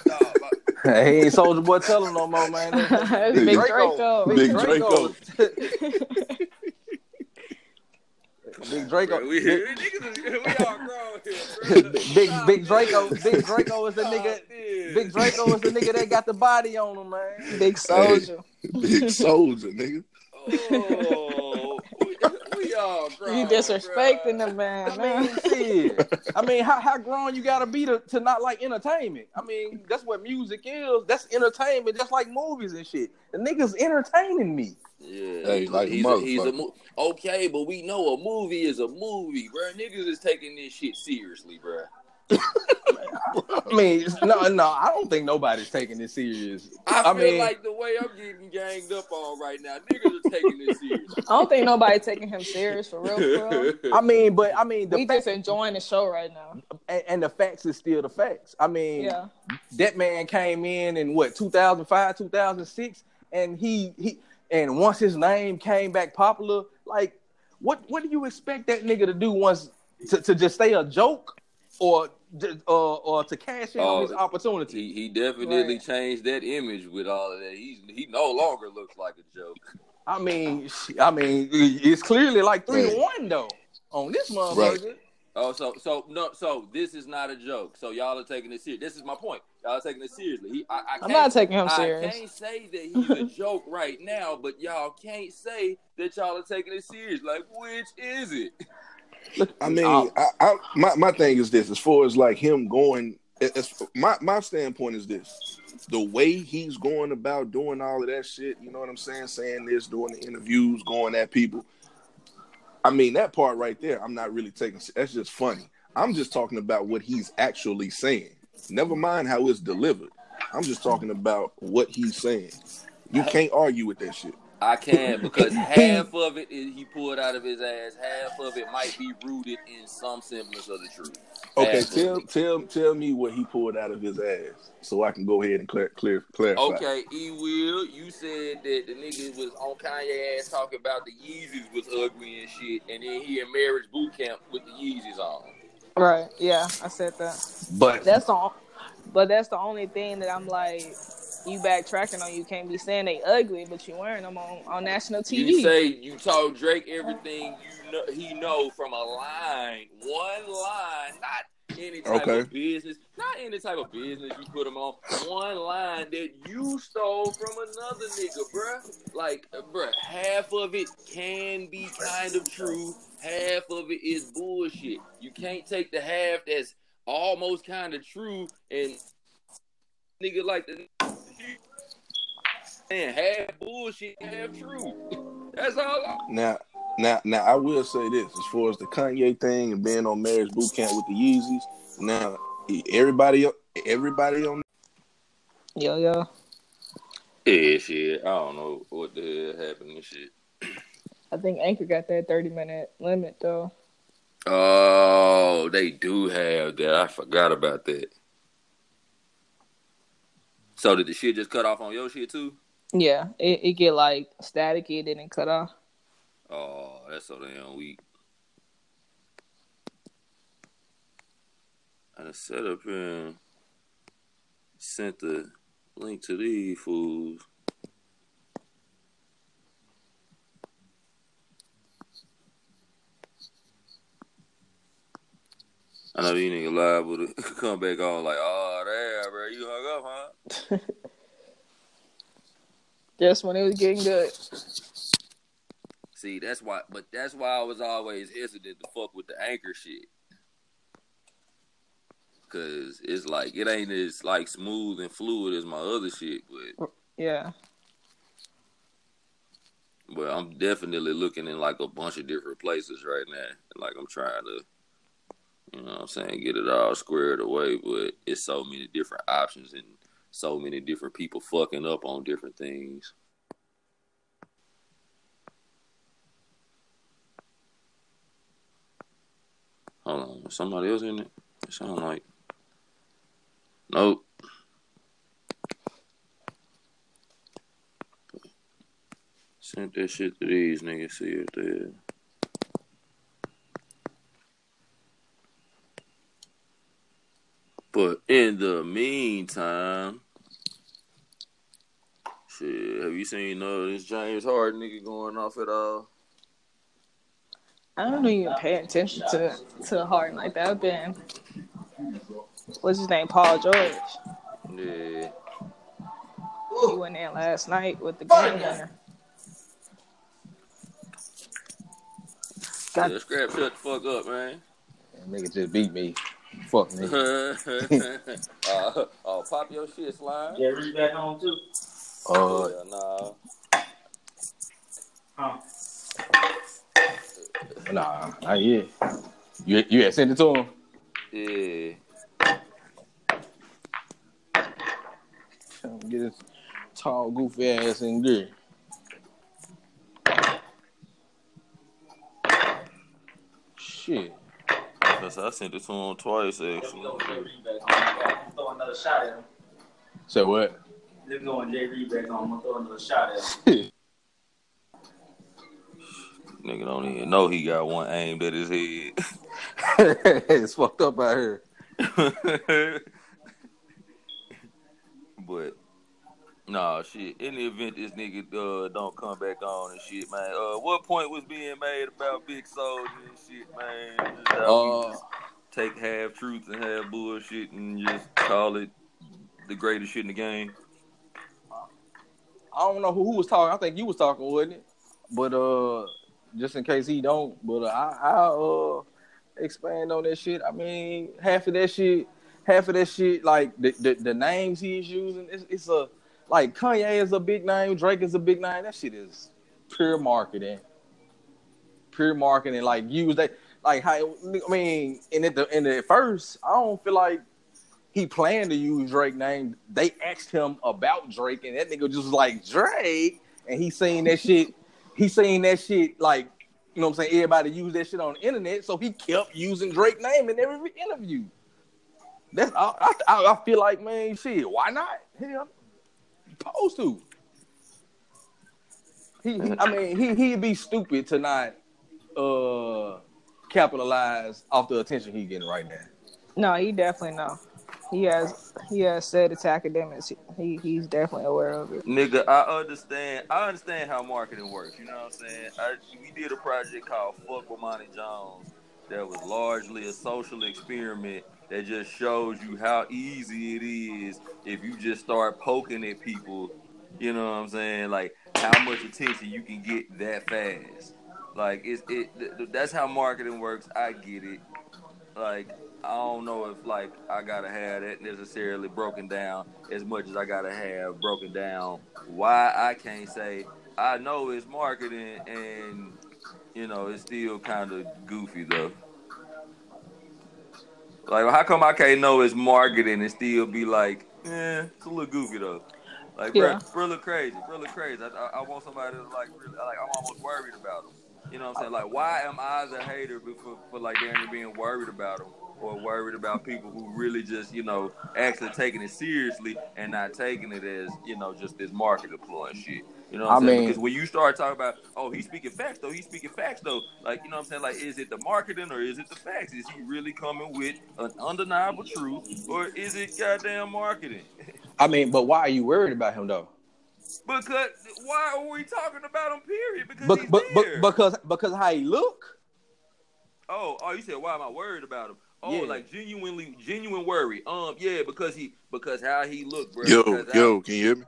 Dog, my- Hey, ain't Soulja Boy Tell 'Em no more, man. It's Big Draco. Big Draco. Big Draco. Bro, we, we, Big, niggas is, we all grown here, bro. big, Stop big. Draco. Big Draco is the nigga. this. Big Draco is the nigga that got the body on him, man. Big Soulja. Big Soulja, nigga. Oh, we, we all grown. You disrespecting bro. the man. I man. mean, shit. I mean, how, how grown you gotta be to, to not like entertainment? I mean, that's what music is. That's entertainment, just like movies and shit. The nigga's entertaining me. Yeah, Hey, like he's, a a, he's a mo- okay, but we know a movie is a movie, bro. Niggas is taking this shit seriously, bro. I mean, no, no, I don't think nobody's taking this serious. I, I feel mean- like the way I'm getting ganged up on right now, niggas are taking this seriously. I don't think nobody taking him serious for real. For real. I mean, but I mean, the We fact, just enjoying the show right now. and, and the facts is still the facts. I mean, Yeah. that man came in in what 2005 2006 and he he and once his name came back popular like what what do you expect that nigga to do once to, to just stay a joke or ju- uh, or to cash in Oh, on his opportunity He he definitely Right. changed that image with all of that. He's he no longer looks like a joke. i mean i mean it's clearly like three to one though on this motherfucker Oh, so so no, so this is not a joke. So y'all are taking this serious. This is my point. Y'all are taking it seriously. He, I, I I'm can't- taking him serious. I can't say that he's a joke right now, but y'all can't say that y'all are taking it serious. Like, which is it? I mean, Um, I, I, my my thing is this: as far as like him going, as, my my standpoint is this: the way he's going about doing all of that shit. You know what I'm saying? Saying this, doing the interviews, going at people. I mean, that part right there, I'm not really taking. That's just funny. I'm just talking about what he's actually saying. Never mind how it's delivered. I'm just talking about what he's saying. You can't argue with that shit. I can because half of it is he pulled out of his ass. Half of it might be rooted in some semblance of the truth. Okay, Half of tell it. tell tell me what he pulled out of his ass, so I can go ahead and clear, clear clarify. Okay, E Will, you said that the nigga was on Kanye ass talking about the Yeezys was ugly and shit, and then he in marriage boot camp with the Yeezys on. Right. Yeah, I said that. But That's all. But that's the only thing that I'm like, you backtracking on. You can't be saying they ugly, but you wearing them on, on national TV. You say you told Drake everything you know he know from a line, one line, not any type Okay. of business, not any type of business you put him on. One line that you stole from another nigga, bruh. Like, uh, bruh, half of it can be kind of true, half of it is bullshit. You can't take the half that's almost kind of true and nigga like the and half bullshit, half true. That's all. I- Now, now, now, I will say this: as far as the Kanye thing and being on marriage boot camp with the Yeezys, now everybody, everybody on Yo, yo. Yeah, shit. I don't know what the hell happened and shit. I think Anchor got that 30 minute limit though. Oh, they do have that. I forgot about that. So did the shit just cut off on your shit too? Yeah, it, it get like staticky, it didn't cut off. Oh, that's so damn weak. I done set up and sent the link to these fools. I know these niggas liable to come back on like, oh, damn, bro, you hung up, huh? Just when it was getting good. See, that's why, but that's why I was always hesitant to fuck with the anchor shit. Cause it's like it ain't as like smooth and fluid as my other shit, but Yeah. but I'm definitely looking in like a bunch of different places right now. Like I'm trying to, you know, what I'm saying get it all squared away, but it's so many different options and so many different people fucking up on different things. Hold on, somebody else in it? It sound like nope. Sent that shit to these niggas. See if they. But in the meantime, shit, have you seen uh, this James Harden nigga going off at all? I don't even pay attention to to Harden like that. I've been what's his name? Paul George. Yeah. He went in last night with the game winner. Got- yeah, scrap shut the fuck up, man. nigga just beat me. Fuck me. uh, oh, pop your shit, slime. Jerry back home too. Uh, yeah, nah. Huh? nah, not yet. You you had sent it to him? Yeah. Trying to Get his tall, goofy ass in gear. Shit. Cause I sent it to him twice actually. go with Jay Reed back home. I'm gonna throw another shot at him. So what? Let me go with Jay Reed back home. I'm gonna throw another shot at him. Nigga don't even know he got one aimed at his head. it's fucked up out here. but Nah, shit. In the event this nigga uh, don't come back on and shit, man. Uh, what point was being made about Big Soulja and shit, man? Just how we Uh, take half truth and half bullshit and just call it the greatest shit in the game. I don't know who, who was talking. I think you was talking, wasn't it? But uh, just in case he don't, but uh, I I uh expand on that shit. I mean, half of that shit, half of that shit, like the the, the names he's using, it's, it's a like Kanye is a big name, Drake is a big name. That shit is pure marketing, pure marketing. Like use that, like how I mean, in the in the first, I don't feel like he planned to use Drake name. They asked him about Drake, and that nigga just was like Drake, and he seen that shit. He seen that shit like you know what I'm saying. Everybody use that shit on the internet, so he kept using Drake name in every interview. That's I, I, I feel like man, shit. Why not? Hell, supposed to. He, he, I mean, he he'd be stupid to not uh capitalize off the attention he getting right now. No, he definitely know. He has he has said it's academics. He he's definitely aware of it. Nigga, I understand. I understand how marketing works. You know what I'm saying? I, we did a project called "Fuck Monty Jones" that was largely a social experiment that just shows you how easy it is if you just start poking at people. You know what I'm saying? Like how much attention you can get that fast. Like it's it. th- th- That's how marketing works. I get it. Like I don't know if like I gotta have that necessarily broken down as much as I gotta have broken down why I can't say I know it's marketing and you know it's still kind of goofy though. Like how come I can't know it's marketing and still be like, eh, it's a little goofy though. Like, Yeah. bro, look crazy, really crazy. I, I, I want somebody to like, really, like, I'm almost worried about them. You know what I'm saying? Like, why am I the hater for, for like damn near being worried about them or worried about people who really just, you know, actually taking it seriously and not taking it as, you know, just this market ploy and shit. You know what I'm I saying? mean- because when you start talking about, oh, he's speaking facts though, he's speaking facts though. Like, you know what I'm saying? Like, is it the marketing or is it the facts? Is he really coming with an undeniable truth or is it goddamn marketing? I mean, but why are you worried about him though? Because why are we talking about him? Period. Because But he's but, but because because how he look. oh, oh, you said why am I worried about him? Oh, Yeah. like genuinely, genuine worry. Um, yeah, because he because how he looked, bro. Yo, Because how- yo, can you hear me?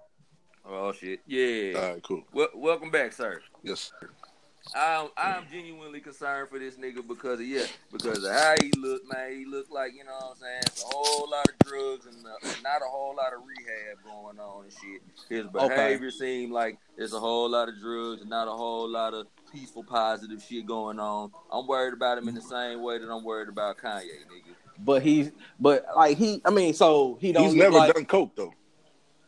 oh shit, yeah. All right, cool. Wel- welcome back, sir. Yes. sir. I'm I'm genuinely concerned for this nigga because of yeah, because of how he looked, man. He looked like you know what I'm saying. It's a whole lot of drugs and, uh, not a whole lot of rehab going on and shit. His Okay. behavior seemed like it's a whole lot of drugs and not a whole lot of peaceful, positive shit going on. I'm worried about him in the same way that I'm worried about Kanye, nigga. But he's but like he I mean so he don't He's look never like, done coke though.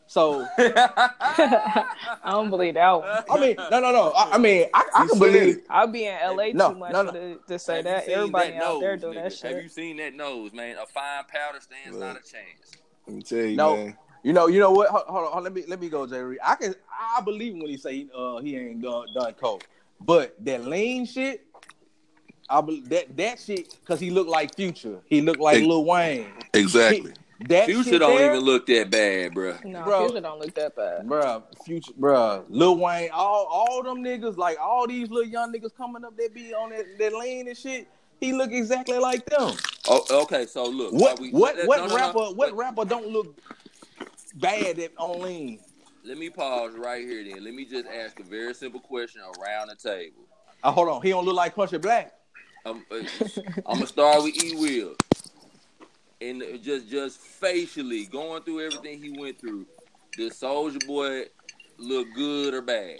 so I don't believe that one. I mean no no no I, I mean I, I can said believe it. I'll be in LA No, too much no, no. To, to say Have that. Everybody that out there nose, doing that shit. Have you seen that nose, man? A fine powder stands not a chance. Let me tell you, No. man. you know you know what hold, hold on hold on, let me let me go Jerry I can I believe him when he say uh he ain't done, done coke but that lean shit I be, that that shit because he looked like Future he looked like Ex- Lil Wayne Exactly. that Future shit don't there, even look that bad, bruh. No, Bro. Future don't look that bad. bro. future, bruh, Lil Wayne, all all them niggas, like all these little young niggas coming up, they be on that, that lane and shit. He look exactly like them. Oh, okay. So look, What we- what let- what no, no, no, rapper what rapper don't look bad at on lean? Let me pause right here. Then let me just ask a very simple question around the table. Uh, hold on, he don't look like Country Black. I'm, uh, I'm gonna start with E. Will, and uh, just just facially going through everything he went through. Did Soulja Boy look good or bad?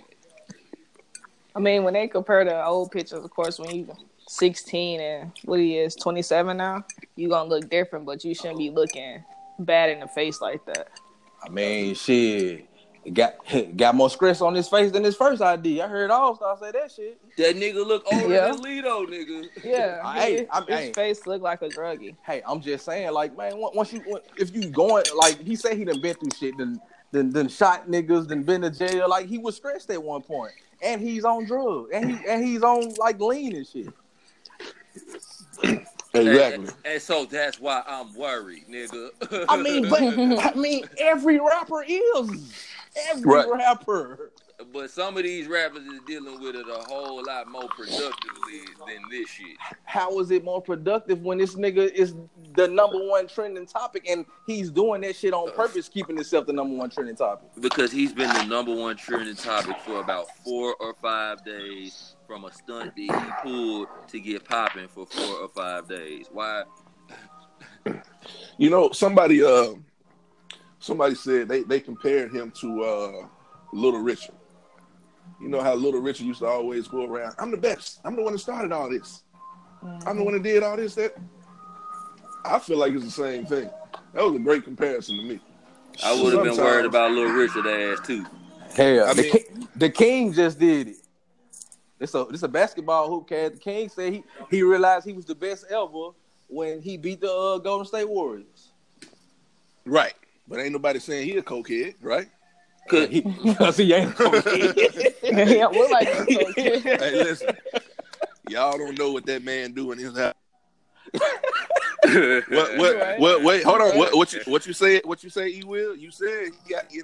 I mean, when they compare the old pictures, of course, when you 16 and what he is 27 now, you gonna look different, but you shouldn't be looking bad in the face like that. I mean, shit, got got more scratches on his face than his first ID. I heard All Star say that shit. That nigga look older Yeah. than Lido, nigga. Yeah, Hey, his, I'm- his hey. face look like a druggie. Hey, I'm just saying, like, man, once you if you going like he said he done been through shit, then then then shot niggas, then been to jail. Like he was stressed at one point, and he's on drugs, and he and he's on like lean and shit. Exactly. And, and so that's why I'm worried, nigga. I mean, but I mean, every rapper is. Every Right. rapper. But some of these rappers is dealing with it a whole lot more productively than this shit. How is it more productive when this nigga is the number one trending topic and he's doing that shit on purpose, keeping himself the number one trending topic? Because he's been the number one trending topic for about four or five days from a stunt that he pulled to get popping for four or five days. Why? You know, somebody uh somebody said they, they compared him to uh Little Richard. You know how Little Richard used to always go around, I'm the best. I'm the one that started all this. I'm the one that did all this. That I feel like it's the same thing. That was a great comparison to me. I would have been worried about Little Richard ass too. Hell, I the, mean- king, the King just did it. It's a this a basketball hoop cat. The King said he he realized he was the best ever when he beat the uh, Golden State Warriors. Right. But ain't nobody saying he a cokehead, right? Cause He, because he ain't. yeah, we're like, hey, listen. Y'all don't know what that man do in his house. What what right. what wait, hold on. What what you what you say what you say, E will? You said he got in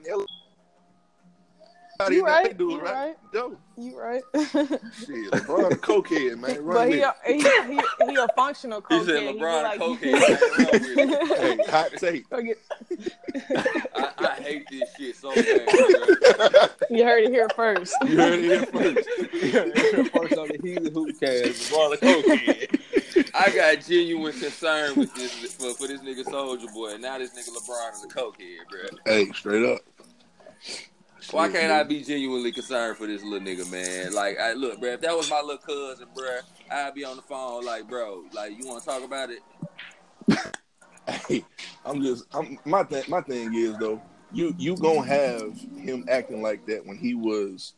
L You right, do you right. right. Yo, you right. shit, LeBron a cokehead, man. Run but he a, he, he he a functional He cokehead. said He be LeBron like- cocaine. man, run with Hey, hot take. Go I, I hate this shit so bad. you heard it here first. You heard it here first. First on the Healy hoop cast, LeBron cokehead. I got genuine concern with this for, for this nigga Soulja Boy. Now this nigga LeBron is a cokehead, bro. Hey, straight up. Why can't. I be genuinely concerned for this little nigga, man? Like, I look, bro. If that was my little cousin, bro, I'd be on the phone like, bro, like, you want to talk about it? Hey, I'm just I'm my thing my thing is though, you you gonna have him acting like that when he was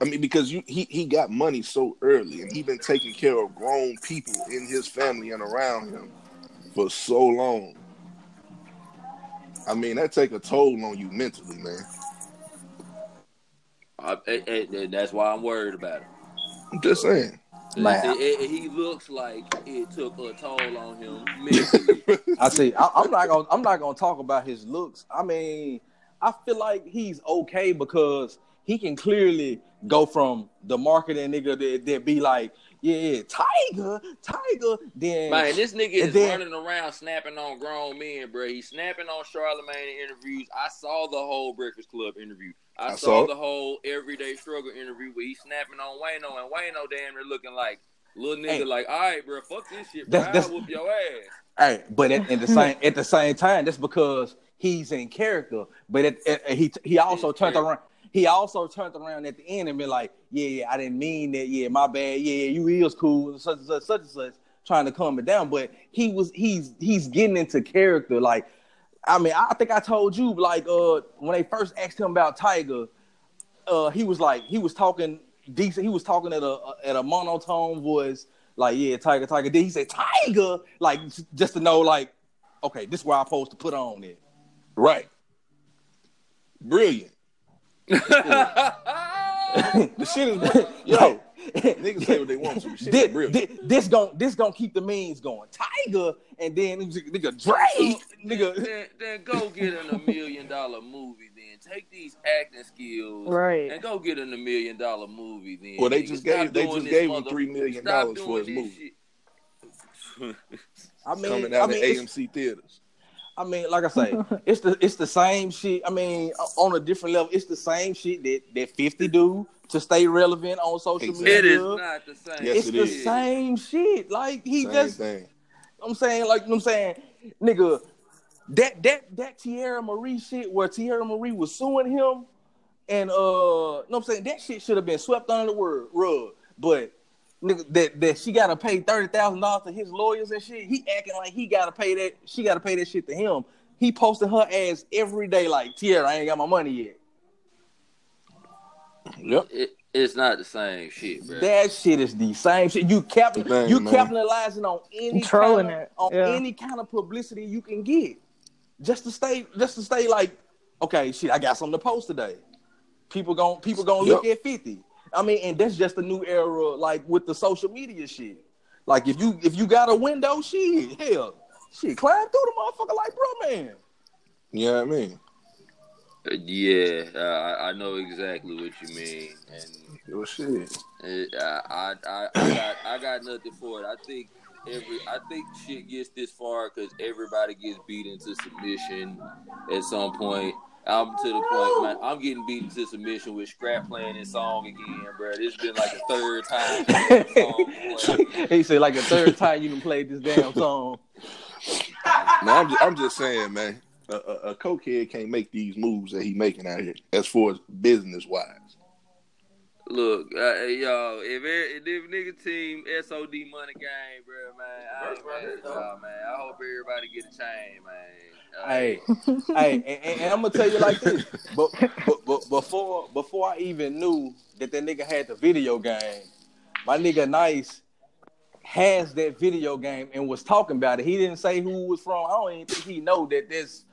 I mean, because you he, he got money so early and he been taking care of grown people in his family and around him for so long. I mean, that take a toll on you mentally, man. I, it- it- it- that's why I'm worried about it. I'm just saying. Man. It- it- he looks like it took a toll on him mentally. I see. I, I'm not gonna. I'm not gonna talk about his looks. I mean, I feel like he's okay because he can clearly go from the marketing nigga that, that be like, yeah, Tyga, Tyga. Then Man, this nigga is then- running around snapping on grown men, bro. He's snapping on Charlemagne in interviews. I saw the whole Breakfast Club interview. I, I saw, saw the whole Everyday Struggle interview where he's snapping on Wayno, and Wayno damn near looking like little nigga, Hey. like, all right, bro, fuck this shit, bro. That's- I'll that's- whoop your ass. Hey, but at, at the same at the same time, that's because he's in character. But at, at- he he also turned around. He also turned around at the end and be like, "Yeah, yeah, I didn't mean that. Yeah, my bad. Yeah, you is cool. Such and such, such and such." Trying to calm it down, but he was he's he's getting into character. Like, I mean, I think I told you like uh when they first asked him about Tyga, uh he was like he was talking decent. He was talking at a at a monotone voice, like yeah, Tyga, Tyga. Then he said Tyga, like just to know like, okay, this is where I'm supposed to put on it. Right. Brilliant. The shit is yo. Niggas say what they want to. Shit this, is brilliant. this, this gon' this gonna keep the memes going. Tyga, and then nigga Drake, nigga. then, then go get in a million dollar movie. Then take these acting skills, Right. and go get in a million dollar movie. Then Well, they nigga. just Stop gave- they just this gave him $3 million for his movie. I mean, coming I out mean, of AMC theaters. I mean, like I say, it's the it's the same shit. I mean, on a different level, it's the same shit that that Fifty do to stay relevant on social Exactly. Media. is not the same. Yes, it's it the is. same shit. Like he Same just, thing. I'm saying, like you know what I'm saying, nigga, that that that Teairra Mari shit where Teairra Mari was suing him, and uh, you know what I'm saying that shit should have been swept under the word rug, but. Nigga, that, that she gotta pay thirty thousand dollars to his lawyers and shit. He acting like he gotta pay that. She gotta pay that shit to him. He posted her ass every day like Teairra, I ain't got my money yet. Yep. It, it's not the same shit, bro. That shit is the same shit. You cap Dang, you man. capitalizing on any Trolling kind of, it, on yeah. any kind of publicity you can get, just to stay just to stay like, okay, shit, I got something to post today. People gon' people gonna look at fifty. I mean, and that's just a new era, like with the social media shit. Like if you if you got a window, shit, hell, shit, climb through the motherfucker like bro, man. You know what I mean? Yeah, uh, I, I know exactly what you mean, and Well, shit. it, I, I, I, I got, I got nothing for it. I think every, I think shit gets this far because everybody gets beat into submission at some point. I'm to the point, man. I'm getting beaten into submission with Scrap playing this song again, bro. This been like the third time. song he said like the third time you done played this damn song. Man, I'm just, I'm just saying, man. A, a, a cokehead can't make these moves that he making out here, as far as business wise. Look, uh, y'all, if, every- if this nigga team SOD Money Gang, bro, man, I ain't mad at y'all, man. I hope everybody get a chain, man. Uh, Hey, hey, and, and, and I'm gonna tell you like this, but, but, but before before I even knew that that nigga had the video game, my nigga Nice has that video game and was talking about it. He didn't say who it was from. I don't even think he know that this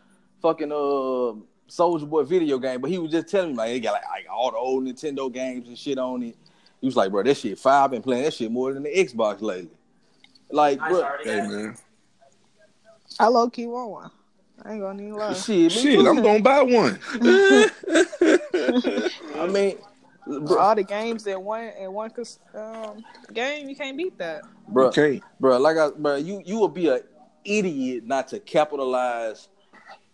fucking uh Soulja Boy video game, but he was just telling me like they got like, like all the old Nintendo games and shit on it. He was like, bro, that shit five I've been playing that shit more than the Xbox lately. Like, Nice bro, Hey man, I low key want one. I ain't gonna even lie. shit, shit. I'm gonna buy one. I mean, For all the games in one in one cons- um, game, you can't beat that. bro, Okay, bro, like I, bro, you you will be an idiot not to capitalize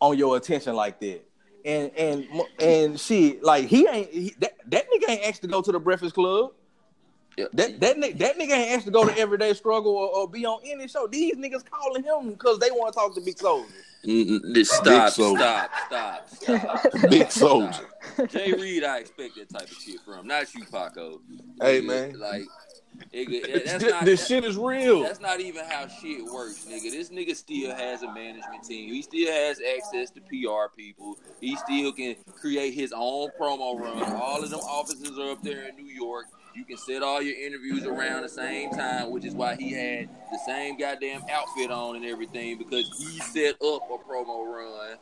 on your attention like that. And and and she like he ain't he, that that nigga ain't asked to go to the Breakfast Club. Yeah. That that nigga, that nigga ain't asked to go to Everyday Struggle or, or be on any show. These niggas calling him because they want to talk to Big Soulja. Mm, mm, this- Stop, Soulja. stop, stop, stop, stop. Big stop. Soulja. Jay Reed, I expect that type of shit from, not you, Paco. Hey, man. like, nigga, that's this, not this shit is real. That's not even how shit works, nigga. This nigga still has a management team. He still has access to PR people. He still can create his own promo run. All of them offices are up there in New York. You can set all your interviews around the same time, which is why he had the same goddamn outfit on and everything because he set up a promo run.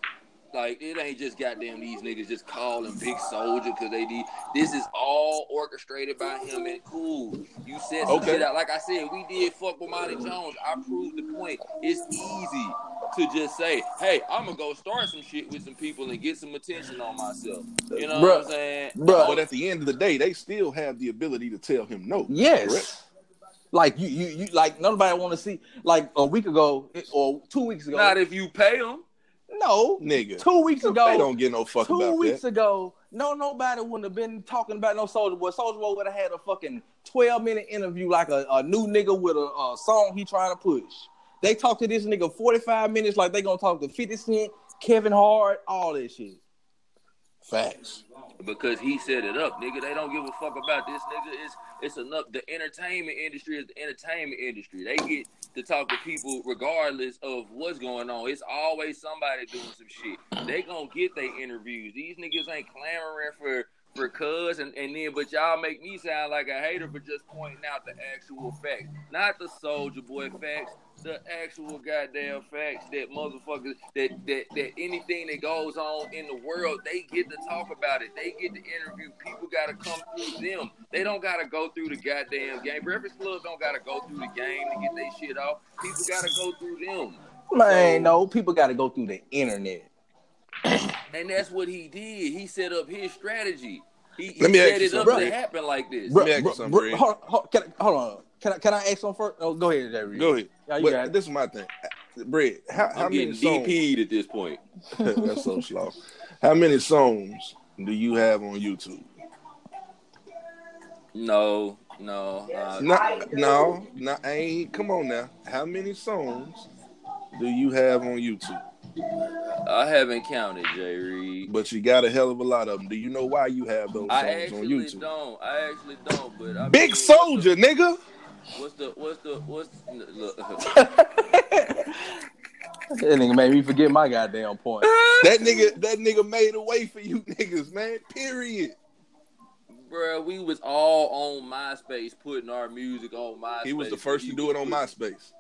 Like it ain't just goddamn these niggas just calling Big Soulja because they need. This is all orchestrated by him and cool. You said some Okay. shit out. Like I said, we did fuck with Molly Jones. I proved the point. It's easy to just say, "Hey, I'm gonna go start some shit with some people and get some attention on myself." You know what I'm saying? Bruh. But at the end of the day, they still have the ability to tell him no. Yes. correct? Like you, you, you, like nobody want to see. Like a week ago or two weeks ago. Not if you pay them. No, Nigga, two weeks ago. they don't get no fuck two about weeks that. ago, no, nobody wouldn't have been talking about no Soulja Boy. Soulja Boy would have had a fucking twelve minute interview like a, a new nigga with a, a song he trying to push. They talk to this nigga forty five minutes like they gonna talk to Fifty Cent, Kevin Hart, all that shit. Facts. because he set it up, nigga. They don't give a fuck about this, nigga. It's it's enough. The entertainment industry is the entertainment industry. They get to talk to people regardless of what's going on. It's always somebody doing some shit. They gonna get their interviews. These niggas ain't clamoring for for cuz and, and then but y'all make me sound like a hater for just pointing out the actual facts. Not the Soulja Boy facts, the actual goddamn facts that motherfuckers that that that anything that goes on in the world, they get to talk about it. They get to interview people gotta come through them. They don't gotta go through the goddamn game. Breakfast Club don't gotta go through the game to get their shit off. People gotta go through them. Man, So- no, people got to go through the internet. And that's what he did. He set up his strategy. He, he Let me ask set you it up something, to happen like this. Bro, me ask you something, bro, Red. hold, hold, can I, hold on. Can I, can I ask some first? Oh, go ahead, Jerry. Go ahead. Yeah, you But got it. this is my thing. Brett, how, how I'm many getting songs? DP'd at this point. That's so slow. How many songs do you have on YouTube? No, no. Uh, No, no, no. I ain't. Come on now. How many songs do you have on YouTube? I haven't counted, Jay Reed. But you got a hell of a lot of them. Do you know why you have those I songs on actually YouTube? don't. I actually don't. But I Big mean, Soulja, nigga. What's the what's the what's the, look, That nigga made me forget my goddamn point. That nigga, that nigga made a way for you niggas, man. Period. Bruh, we was all on MySpace putting our music on MySpace. He was the first to do it on MySpace.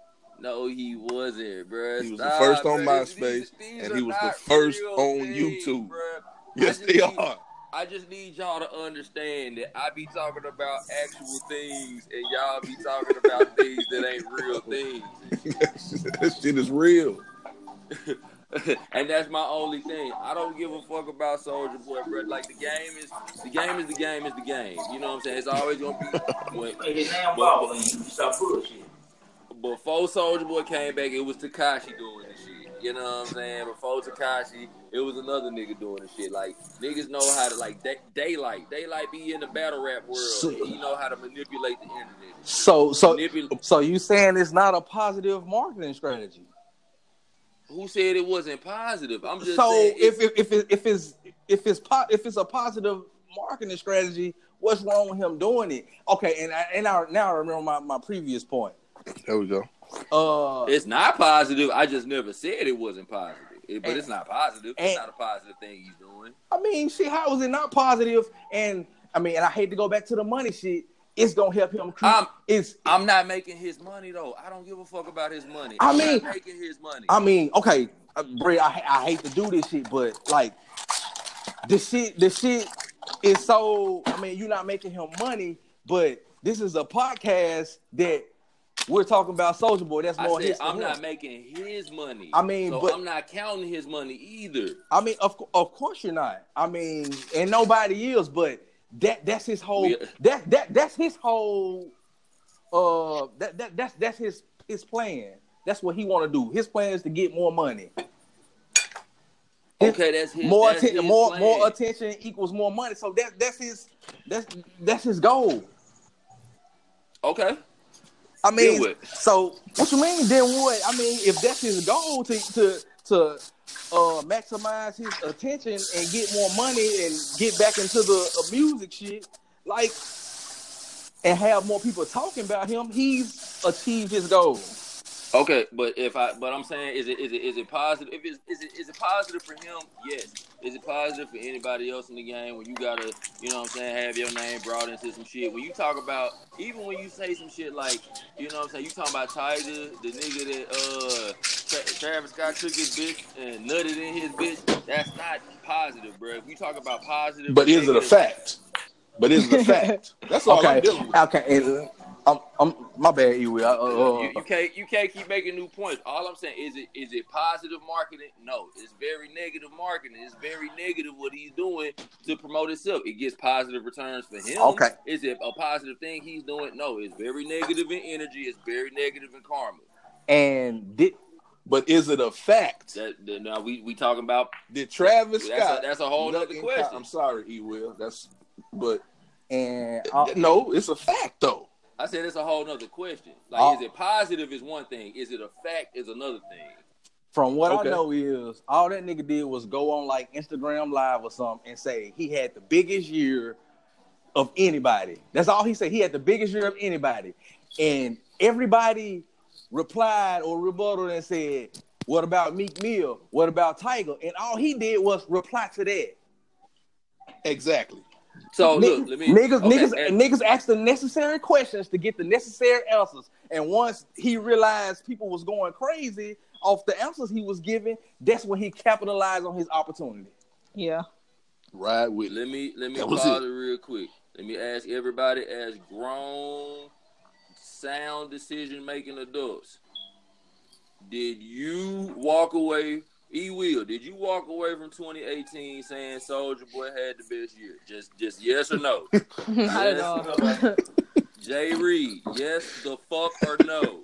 No, he wasn't, bruh. He was the first on bruh. These- MySpace, these and he was the first on things, YouTube. bruh. Yes, I they need- are. I just need y'all to understand that I be talking about actual things, and y'all be talking about things that ain't real things. that shit is real. and that's my only thing. I don't give a fuck about Soulja Boy, bro. Like the game is the game is the game is the game. You know what I'm saying? It's always gonna be when, Play his damn but, but, stop bullshit. Before Soulja Boy came back, it was Tekashi doing the shit. You know what I'm saying? Before Tekashi, it was another nigga doing the shit. Like niggas know how to like day, daylight. Daylight be in the battle rap world. So- he know how to manipulate the internet. So so Manipul- so you saying it's not a positive marketing strategy? Who said it wasn't positive? I'm just So saying if if if, it, if it's if it's po- if it's a positive marketing strategy, what's wrong with him doing it? Okay, and I, and I, now I remember my, my previous point. There we go. Uh, It's not positive. I just never said it wasn't positive. It- but And- it's not positive. and- It's not a positive thing he's doing. I mean, shit, how is it not positive? And I mean, and I hate to go back to the money shit. It's gonna help him. Create, I'm- it's I'm not making his money though. I don't give a fuck about his money. I I'm mean- not making his money. I mean, okay, uh, Bray, I, I hate to do this shit, but like the shit, the shit is so. I mean, you're not making him money, but this is a podcast that we're talking about Soulja Boy. That's more. I said. I'm not him. making his money. I mean, so but- I'm not counting his money either. I mean, of of course you're not. I mean, and nobody is, but that that's his whole. We- that that that's his whole. Uh, that that that's that's his his plan. That's what he want to do. His plan is to get more money. Okay, that's his. more that's atten- his more plan. more attention equals more money. So that that's his that's that's his goal. Okay. I mean, what? so what you mean? Then what? I mean, if that's his goal to to to uh, maximize his attention and get more money and get back into the uh, music shit, like, and have more people talking about him, he's achieved his goal. Okay, but if I, but I'm saying, is it is it is it positive? If it's is it is it positive for him? Yes. Is it positive for anybody else in the game when you gotta, you know what I'm saying, have your name brought into some shit? When you talk about, even when you say some shit like, you know what I'm saying, you talking about Tyga, the nigga that uh Tra- Travis Scott took his bitch and nutted in his bitch. That's not positive, bro. If you talk about positive, But is it a fact? But is it a fact? That's all I'm Okay, dealing with. okay. And, I'm, I'm my bad, you will. Uh, you, you can't you can't keep making new points. All I'm saying is it is it positive marketing? No, it's very negative marketing. It's very negative what he's doing to promote himself. It gets positive returns for him. Okay. Is it a positive thing he's doing? No, it's very negative in energy. It's very negative in karma. and did But is it a fact? That, that now we we talking about Did Travis That's a- Scott? that's a whole nut nother in question. Ky- I'm sorry, he will. That's but and uh, no, it's a fact though. I said it's a whole nother question. Like, Oh. is it positive? Is one thing. Is it a fact? Is another thing. From what Okay. I know is all that nigga did was go on like Instagram Live or something and say he had the biggest year of anybody. That's all he said. He had the biggest year of anybody, and everybody replied or rebutted and said, "What about Meek Mill? What about Tyga?" And all he did was reply to that. Exactly. So Ni- Oh, look, let me niggas, okay, niggas, and- niggas asked the necessary questions to get the necessary answers. And once he realized people was going crazy off the answers he was giving, that's when he capitalized on his opportunity. Yeah. Right with. Let me let me That pause it. it. real quick. Let me ask everybody as grown, sound decision making adults. Did you walk away? E will. Did you walk away from 2018 saying Soulja Boy had the best year? Just just yes or no. Not at Yes. all. Jay Reed, yes the fuck or no?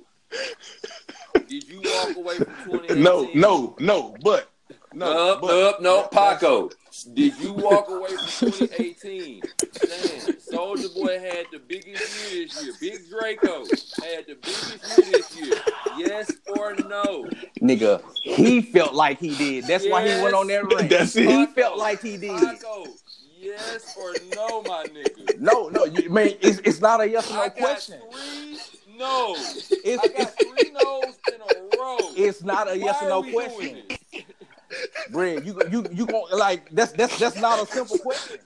Did you walk away from 2018? No, no, no, but no, No, but, no, no, that- Paco. Did you walk away from 2018 saying Soulja Boy had the biggest year this year? Big Draco had the biggest year this year. Yes or no? Nigga, he felt like he did. That's why he went on that rant. That's it. He felt like he did. Paco, yes or no, my nigga? No, no, you man, it's, it's not a yes or no I got question. three no's. It's, I got it's, three no's in a row. it's not a yes Why or no are we doing question. Brad, you you you going like that's that's that's not a simple question.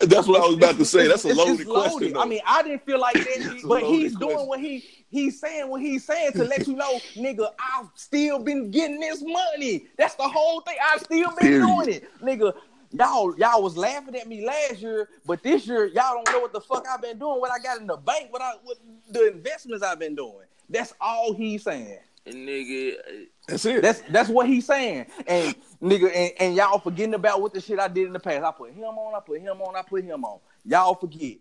That's what I was about to say. That's a It's- loaded it's question. though. I mean, I didn't feel like that, but loaded he's doing question. what he he's saying what he's saying to let you know, nigga, I've still been getting this money. That's the whole thing. I've still been Period. doing it, nigga. Y'all, y'all was laughing at me last year, but this year y'all don't know what the fuck I've been doing. What I got in the bank, what I, what the investments I've been doing. That's all he's saying. And nigga, uh, That's it. That's that's what he's saying. And nigga, and, and y'all forgetting about what the shit I did in the past. I put him on, I put him on, I put him on. Y'all forget.